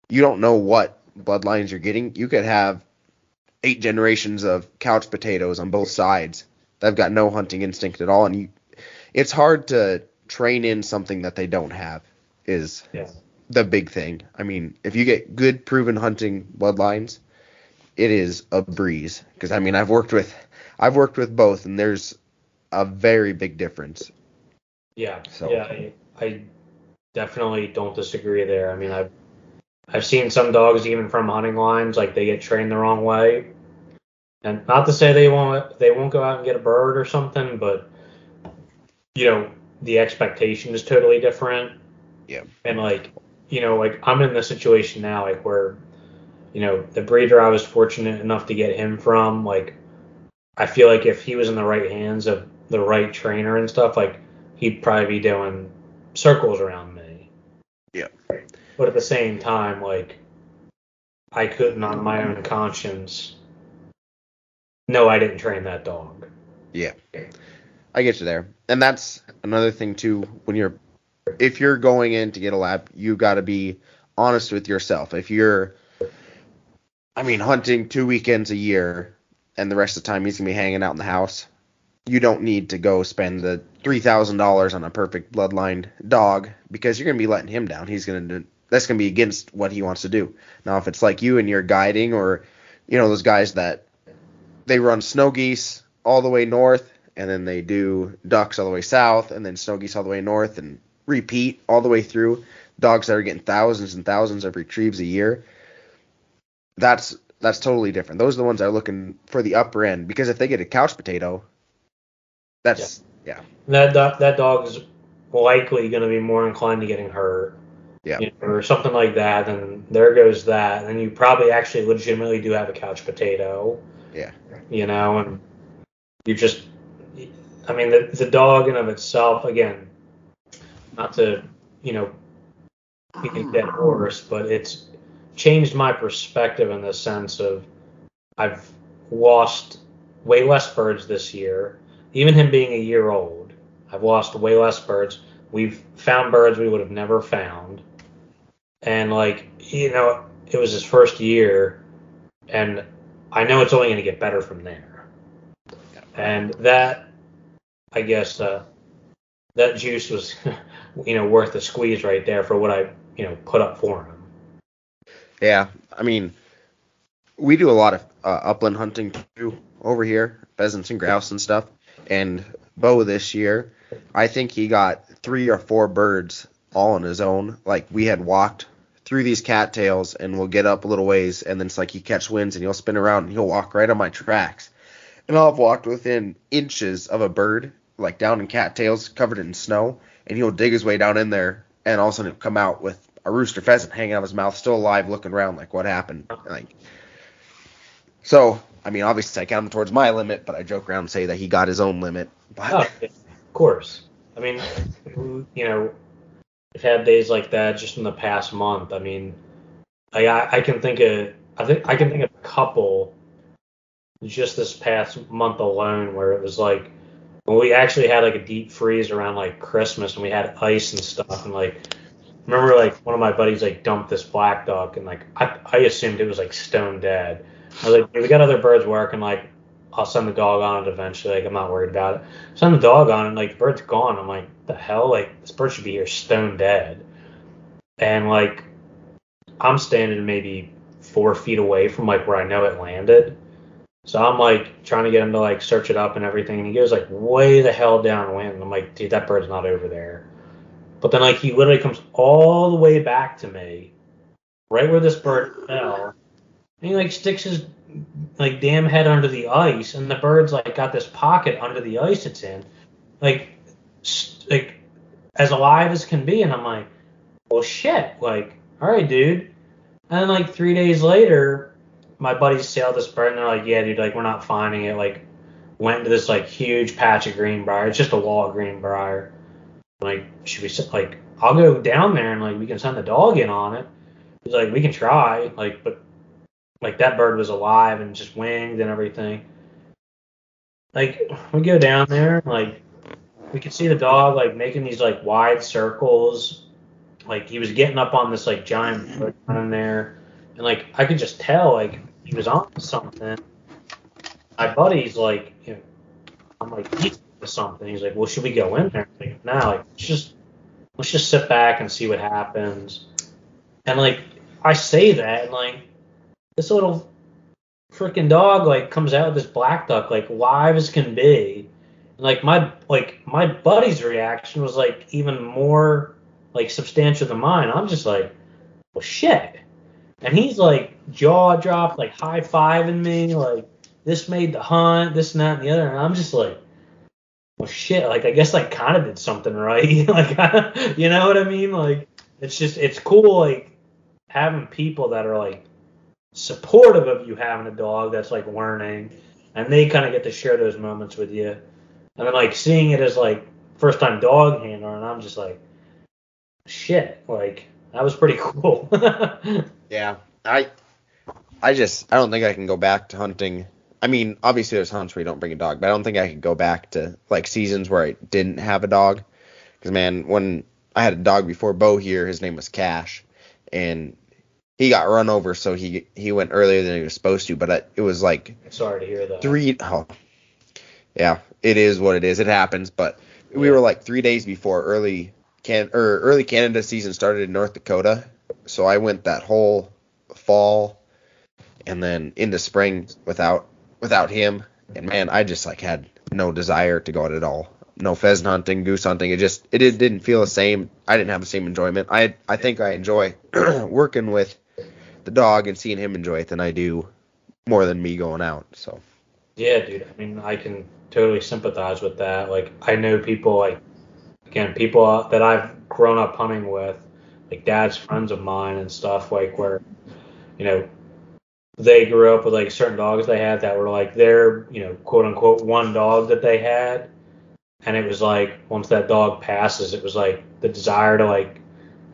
you don't know what bloodlines you're getting. You could have eight generations of couch potatoes on both sides. They've got no hunting instinct at all, and you, it's hard to train in something that they don't have. Is Yeah. The big thing. I mean, if you get good proven hunting bloodlines, it is a breeze. Because I mean, I've worked with I've worked with both, and there's a very big difference. Yeah. So- Yeah, I, I definitely don't disagree there. I mean, I've I've seen some dogs even from hunting lines like they get trained the wrong way, and not to say they won't they won't go out and get a bird or something, but you know the expectation is totally different. Yeah. And like you know like I'm in the situation now like where you know the breeder I was fortunate enough to get him from like I feel like if he was in the right hands of the right trainer and stuff like he'd probably be doing circles around me. Yeah. But at the same time, like, I couldn't, on my own conscience, no, I didn't train that dog. Yeah, I get you there, and that's another thing too. When you're if you're going in to get a lab, you got to be honest with yourself. If you're, I mean, hunting two weekends a year, and the rest of the time he's gonna be hanging out in the house, you don't need to go spend the three thousand dollars on a perfect bloodline dog because you're gonna be letting him down. He's gonna that's gonna be against what he wants to do. Now, if it's like you and you're guiding, or you know those guys that they run snow geese all the way north, and then they do ducks all the way south, and then snow geese all the way north, and repeat all the way through. Dogs that are getting thousands and thousands of retrieves a year. That's that's totally different. Those are the ones that are looking for the upper end because if they get a couch potato, that's yeah, That do- that dog is likely going to be more inclined to getting hurt. Yeah. you know, or something like that, and there goes that. And you probably actually legitimately do have a couch potato. Yeah. You know, and you just, I mean, the the dog in of itself, again, not to, you know, be a dead horse, but it's changed my perspective in the sense of I've lost way less birds this year. Even him being a year old, I've lost way less birds. We've found birds we would have never found. And like, you know, it was his first year and I know it's only going to get better from there. And that I guess uh that juice was you know worth the squeeze right there for what I, you know, put up for him. yeah. I mean, we do a lot of uh, upland hunting too over here, pheasants and grouse and stuff. And Bo this year, I think he got three or four birds all on his own. Like we had walked through these cattails and we'll get up a little ways and then it's like he catch winds and he'll spin around and he'll walk right on my tracks. And I'll have walked within inches of a bird, like down in cattails covered in snow, and he'll dig his way down in there and all of a sudden he'll come out with a rooster pheasant hanging out of his mouth, still alive, looking around like what happened. Like so I mean obviously I count him towards my limit, but I joke around and say that he got his own limit. But Oh, of course. I mean, you know, I've had days like that just in the past month. I mean, I I can think of I think I can think of a couple just this past month alone where it was like we actually had like a deep freeze around like Christmas and we had ice and stuff and like remember like one of my buddies like dumped this black duck and like I I assumed it was like stone dead. I was like, "Hey, we got other birds working like I'll send the dog on it eventually. Like I'm not worried about it. Send the dog on and like the bird's gone. I'm like, the hell? Like this bird should be here stone dead. And like I'm standing maybe four feet away from like where I know it landed. So I'm like trying to get him to like search it up and everything, and he goes like way the hell downwind. And I'm like, dude, that bird's not over there. But then like he literally comes all the way back to me, right where this bird fell, and he like sticks his like damn head under the ice, and the bird's like got this pocket under the ice it's in, like s- like as alive as can be, and I'm like, well, shit, like, all right, dude. And then like three days later, my buddies sailed this bird, and they're like, yeah, dude, like we're not finding it. Like, went to this like huge patch of greenbrier. It's just a wall of greenbrier. Like, should we like? I'll go down there and like we can send the dog in on it. He's like, we can try, like, but like that bird was alive and just winged and everything. Like we go down there, like we could see the dog like making these like wide circles. Like he was getting up on this like giant foot in there, and like I could just tell like he was on something. My buddy's like, you know, I'm like, he's something. He's like, well, should we go in there? I'm like, like let's just let's just sit back and see what happens. And like I say that, and like this little freaking dog like comes out with this black duck like live as can be. And, like my like my buddy's reaction was like even more like substantial than mine. I'm just like, well shit. And he's like jaw dropped, like high fiving me, like this made the hunt, this and that and the other. And I'm just like, well shit. Like I guess I kind of did something right. like you know what I mean? Like it's just it's cool like having people that are like supportive of you having a dog that's like learning and they kind of get to share those moments with you and then like seeing it as like first time dog handler and i'm just like shit like that was pretty cool Yeah, I I just I don't think I can go back to hunting. I mean, obviously there's hunts where you don't bring a dog, but I don't think I could go back to like seasons where I didn't have a dog. Because man, when I had a dog before Bo here, his name was Cash, and he got run over, so he he went earlier than he was supposed to. But I, it was like sorry to hear that three oh yeah it is what it is it happens but we were like three days before early can or early canada season started in north dakota. So i went that whole fall and then into spring without without him. And man i just like had no desire to go out at all. No pheasant hunting goose hunting. It just it did- didn't feel the same. I didn't have the same enjoyment. I i think i enjoy working with the dog and seeing him enjoy it than i do more than me going out so. Yeah, dude. I mean, I can totally sympathize with that. Like, I know people like, again, people that I've grown up hunting with, like dad's friends of mine and stuff, like where, you know, they grew up with like certain dogs they had that were like their, you know, quote unquote one dog that they had, and it was like once that dog passes, it was like the desire to like,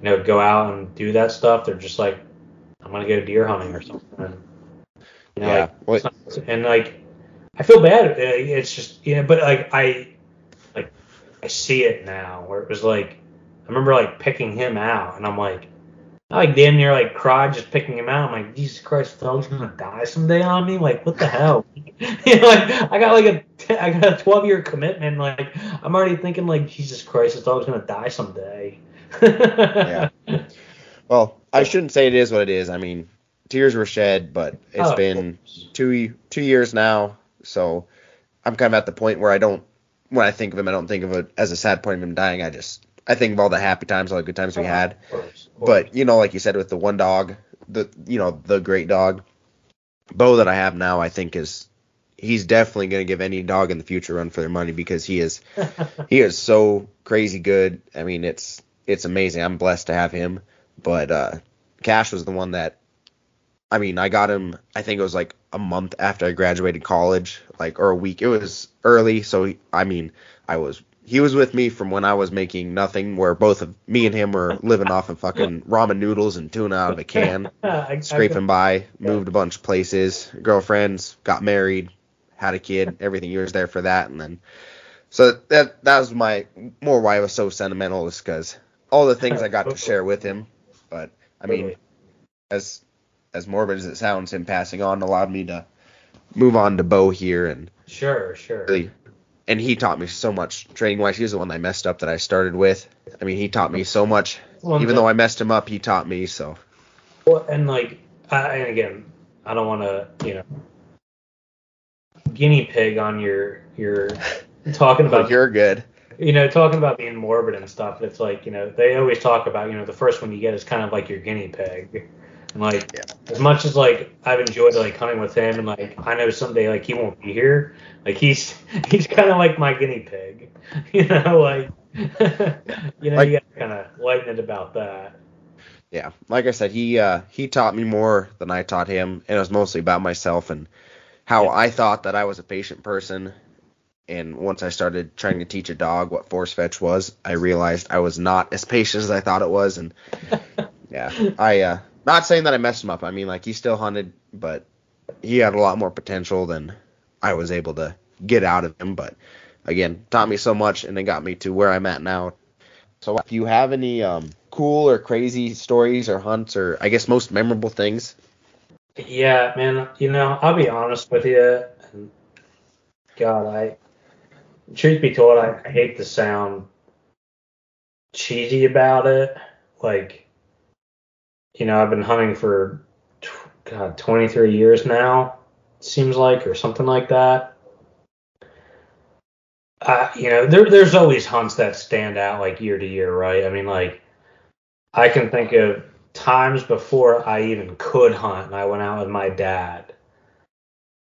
you know, go out and do that stuff. They're just like, I'm gonna go deer hunting or something. You know, Yeah, like, and like I feel bad. uh, It's just you know, but like I I see it now where it was like I remember like picking him out and I'm like I like damn near like cried just picking him out. I'm like Jesus Christ, the dog's gonna die someday on me. Like what the hell? you know, like I got like a t- I got a 12 year commitment. Like I'm already thinking like Jesus Christ, this dog's gonna die someday. Yeah. Well, I shouldn't say it is what it is. I mean, tears were shed, but it's Oh, been two two years now, so I'm kind of at the point where I don't when I think of him, I don't think of it as a sad point of him dying. I just I think of all the happy times, all the good times we had. Of course, of course. But you know, like you said, with the one dog, the you know the great dog, Bo that I have now, I think is he's definitely going to give any dog in the future a run for their money because he is he is so crazy good. I mean, it's it's amazing. I'm blessed to have him. But uh, Cash was the one that, I mean, I got him. I think it was like a month after I graduated college, like or a week. It was early, so he, I mean, I was he was with me from when I was making nothing, where both of me and him were living off of fucking ramen noodles and tuna out of a can I- I- scraping by, moved a bunch of places, girlfriends, got married, had a kid, everything. He was there for that, and then so that that was my more why I was so sentimental is because all the things I got to share with him. But I mean, as as morbid as it sounds, him passing on allowed me to move on to Bo here and Sure, sure. really. And he taught me so much training wise. He was the one I messed up that I started with. I mean, he taught me so much. Well, Even though I messed him up, he taught me. So Well, and like, I, and again, I don't want to, you know, guinea pig on your your talking about you're good. you know talking about being morbid and stuff. It's like you know they always talk about you know the first one you get is kind of like your guinea pig, and like Yeah. as much as like I've enjoyed like hunting with him and like I know someday like he won't be here, like he's he's kind of like my guinea pig, you know, like you know, Like- you got kind of lighten it about that. Yeah, like I said, he uh, he taught me more than I taught him, and it was mostly about myself and how Yeah. I thought that I was a patient person. And once I started trying to teach a dog what force fetch was, I realized I was not as patient as I thought it was. And yeah, I uh, not saying that I messed him up. I mean, like he still hunted, but he had a lot more potential than I was able to get out of him. But again, taught me so much, and it got me to where I'm at now. So, if you have any um, cool or crazy stories or hunts, or I guess most memorable things, Yeah, man. You know, I'll be honest with you. God, I, truth be told, I, I hate to sound cheesy about it. Like, you know, I've been hunting for, God, 23 years now, seems like, or something like that. Uh, you know, there, there's always hunts that stand out like year to year, right? I mean, like, I can think of times before I even could hunt, and I went out with my dad,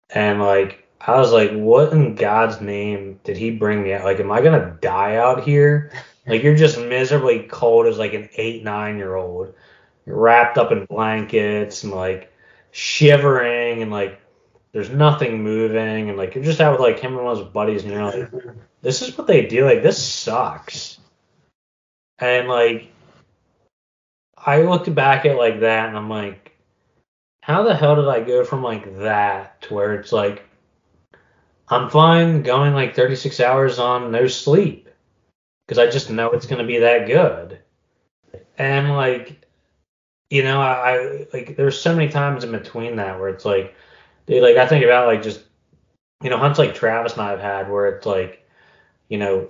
and like I was like, "What in God's name did he bring me out? Like, am I gonna die out here? Like, you're just miserably cold as like an eight, nine year old, wrapped up in blankets and like shivering, and like there's nothing moving, and like you're just out with like him and one of his buddies, and you're like, this is what they do. Like, this sucks." And like I looked back at like that and I'm like, how the hell did I go from like that to where it's like I'm fine going like 36 hours on no sleep because I just know it's gonna be that good. And like, you know, I, I like there's so many times in between that where it's like, dude, like I think about like just you know hunts like Travis and I have had where it's like, you know,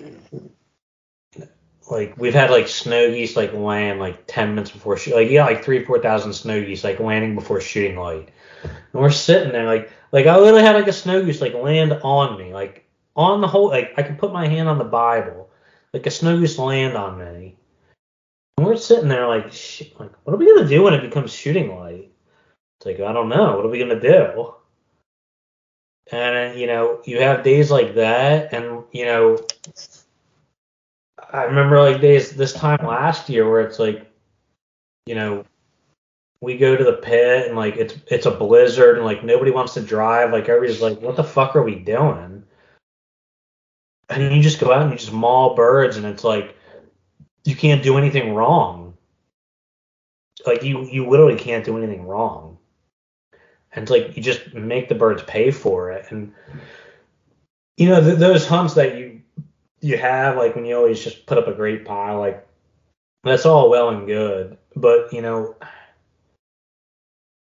like we've had like snow geese like land like 10 minutes before shoot like yeah like three four thousand snow geese like landing before shooting light. And we're sitting there like like i literally had like a snow goose like land on me like on the whole like i could put my hand on the bible like a snow goose land on me and we're sitting there like shit, like what are we gonna do when it becomes shooting light it's like i don't know what are we gonna do and you know you have days like that and you know I remember like days this time last year where it's like, you know, we go to the pit and like it's it's a blizzard and like nobody wants to drive. Like everybody's like, what the fuck are we doing? And you just go out and you just maul birds and it's like you can't do anything wrong. Like you you literally can't do anything wrong. And it's like you just make the birds pay for it. And you know th- those hunts that you you have like when you always just put up a great pile like that's all well and good but you know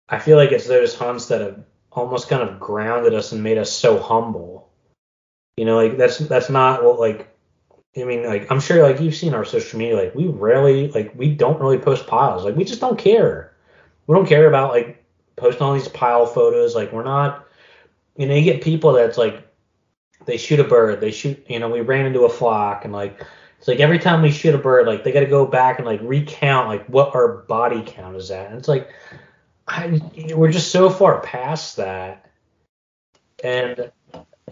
i feel like it's those hunts that have almost kind of grounded us and made us so humble you know like that's that's not what like i mean like i'm sure like you've seen our social media like we rarely like we don't really post piles like we just don't care we don't care about like posting all these pile photos like we're not you know you get people that's like they shoot a bird. They shoot, you know, we ran into a flock, and like it's like every time we shoot a bird, like they got to go back and like recount like what our body count is at. And it's like I, we're just so far past that, and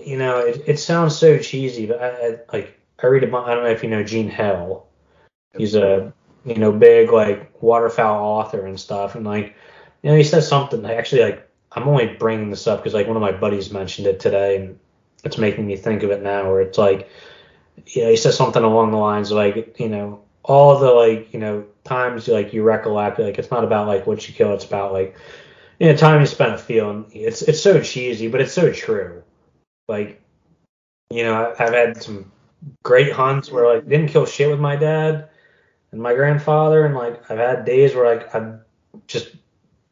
you know, it, it sounds so cheesy, but I, I like I read about I don't know if you know Gene Hill. He's a you know big like waterfowl author and stuff, and like you know he says something actually like I'm only bringing this up because like one of my buddies mentioned it today and it's making me think of it now where it's like you know he says something along the lines of like you know all the like you know times like you recollect like it's not about like what you kill it's about like you know time you spent a field it's it's so cheesy but it's so true like you know I, I've had some great hunts where like didn't kill shit with my dad and my grandfather and like I've had days where like I just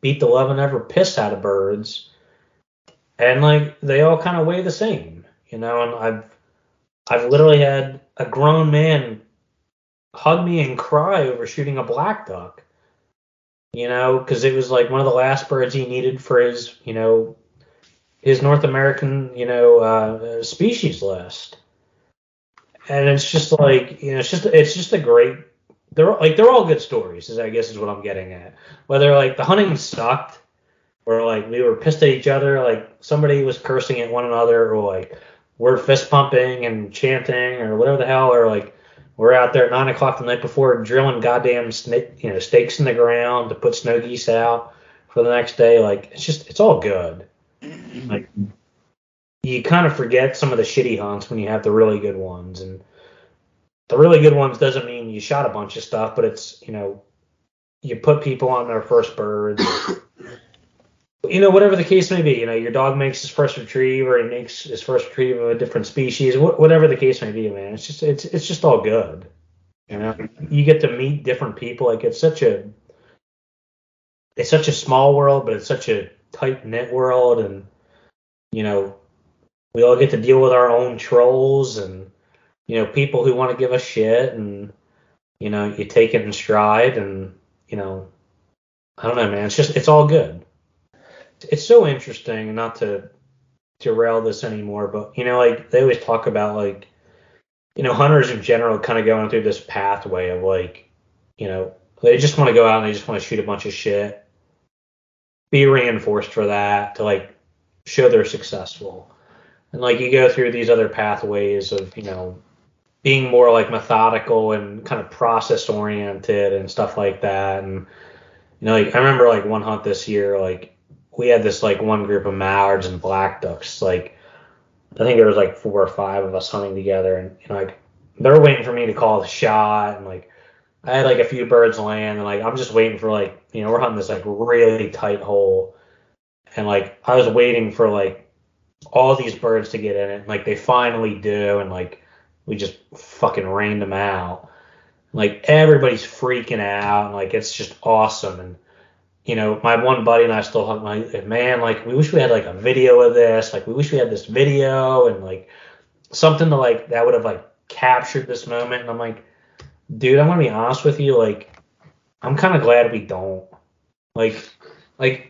beat the loving ever piss out of birds and like they all kind of weigh the same, you know. And I've I've literally had a grown man hug me and cry over shooting a black duck, you know, because it was like one of the last birds he needed for his, you know, his North American, you know, uh, species list. And it's just like, you know, it's just it's just a great. They're like they're all good stories, is I guess is what I'm getting at. Whether like the hunting sucked or like we were pissed at each other, like somebody was cursing at one another, or like we're fist pumping and chanting or whatever the hell, or like we're out there at nine o'clock the night before drilling goddamn snake, you know, stakes in the ground to put snow geese out for the next day. Like it's just it's all good. Like you kind of forget some of the shitty hunts when you have the really good ones, and the really good ones doesn't mean you shot a bunch of stuff, but it's you know you put people on their first birds. you know, whatever the case may be, you know, your dog makes his first retrieve or he makes his first retrieve of a different species, wh- whatever the case may be, man. It's just it's it's just all good. You know, you get to meet different people. Like it's such a it's such a small world, but it's such a tight knit world, and you know, we all get to deal with our own trolls and you know people who want to give us shit, and you know, you take it in stride, and you know, I don't know, man. It's just it's all good. It's so interesting, not to derail this anymore, but you know, like they always talk about like you know, hunters in general kind of going through this pathway of like, you know, they just want to go out and they just want to shoot a bunch of shit, be reinforced for that to like show they're successful. And like you go through these other pathways of, you know, being more like methodical and kind of process oriented and stuff like that. And, you know, like I remember like one hunt this year, like we had this like one group of mallards and black ducks, like I think there was like four or five of us hunting together, and you know, like they're waiting for me to call the shot, and like I had like a few birds land, and like I'm just waiting for like you know we're hunting this like really tight hole, and like I was waiting for like all these birds to get in it, like they finally do, and like we just fucking rained them out. Like everybody's freaking out, and like it's just awesome, and you know, my one buddy and I still talk my man, like we wish we had like a video of this. Like we wish we had this video and like something to like that would have like captured this moment. And I'm like, dude, I'm gonna be honest with you, like I'm kind of glad we don't. Like, like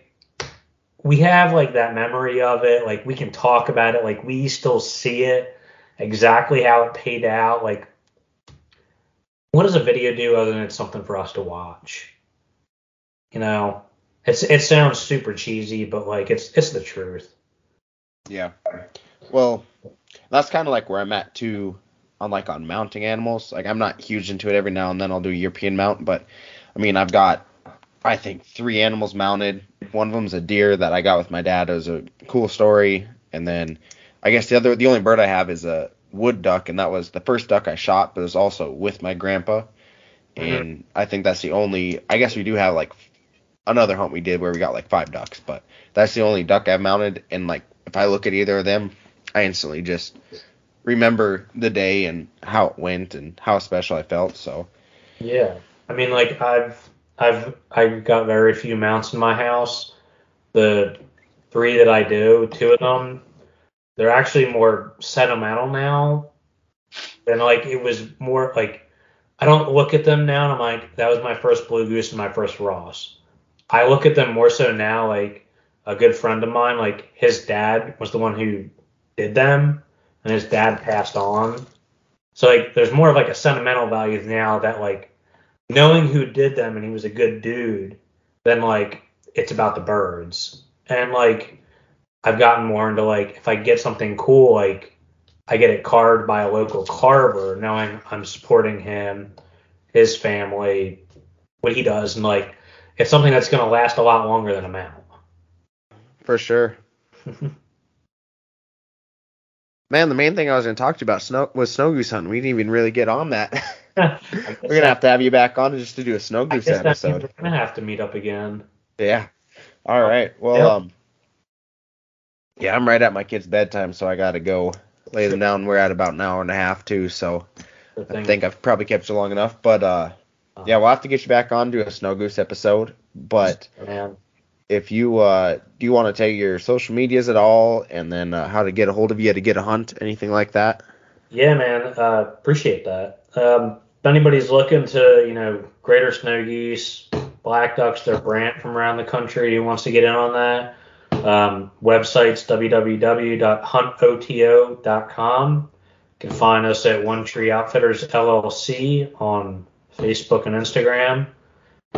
we have like that memory of it. Like we can talk about it. Like we still see it exactly how it paid out. Like, what does a video do other than it's something for us to watch? You know, it's it sounds super cheesy, but like it's it's the truth. Yeah. Well, that's kind of like where I'm at too, on like on mounting animals. Like I'm not huge into it. Every now and then I'll do a European mount, but I mean I've got I think three animals mounted. One of them's a deer that I got with my dad. It was a cool story, and then I guess the other the only bird I have is a wood duck, and that was the first duck I shot, but it was also with my grandpa. Mm-hmm. And I think that's the only. I guess we do have like another hunt we did where we got like five ducks, but that's the only duck I've mounted. And like if I look at either of them, I instantly just remember the day and how it went and how special I felt. So Yeah, I mean, like I've I've I've got very few mounts in my house. The three that I do, two of them, they're actually more sentimental now than like it was more like I don't look at them now and I'm like that was my first blue goose and my first Ross. I look at them more so now like a good friend of mine, like his dad was the one who did them and his dad passed on. So like there's more of like a sentimental value now that like knowing who did them and he was a good dude then like it's about the birds. And like I've gotten more into like if I get something cool, like I get it carved by a local carver, knowing I'm supporting him, his family, what he does, and like it's something that's gonna last a lot longer than a mount. for sure. Man, the main thing I was going to talk to you about snow was snow goose hunting. We didn't even really get on that. We're gonna have to have you back on just to do a snow goose episode. we're gonna have to meet up again. Yeah. All right. Well, Yeah. um, yeah, I'm right at my kid's bedtime, so I gotta go lay them down. We're at about an hour and a half too, so I think I've probably kept you long enough. But uh, yeah, we'll have to get you back on do a snow goose episode. But man. if you uh, do you want to tell your social medias at all, and then uh, how to get a hold of you to get a hunt, anything like that? Yeah, man. Uh, appreciate that. Um, if anybody's looking to, you know, greater snow geese, black ducks, they're brant from around the country who wants to get in on that, um, websites www.huntoto.com. You can find us at One Tree Outfitters LLC on Facebook and Instagram.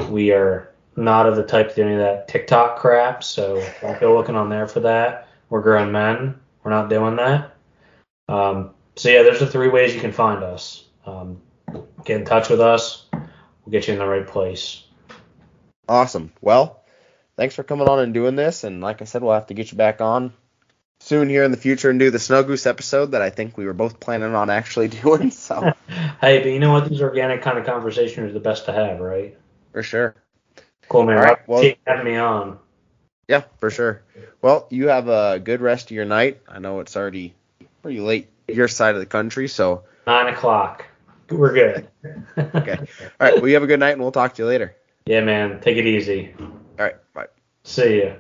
We are not of the type to do any of that TikTok crap, so don't go looking on there for that. We're grown men. We're not doing that. Um, so yeah, there's the three ways you can find us. Um, get in touch with us. We'll get you in the right place. Awesome. Well, thanks for coming on and doing this. And like I said, we'll have to get you back on soon here in the future and do the Snow Goose episode that I think we were both planning on actually doing. So hey, but you know what? These organic kind of conversations are the best to have, right? for sure. Cool, man. All right, Well, well- having me on. Yeah, for sure. Well, you have a good rest of your night. I know it's already pretty late your side of the country, so Nine o'clock. We're good. okay. All right. Well, you have a good night, and we'll talk to you later. Yeah, man. Take it easy. All right. Bye. See ya.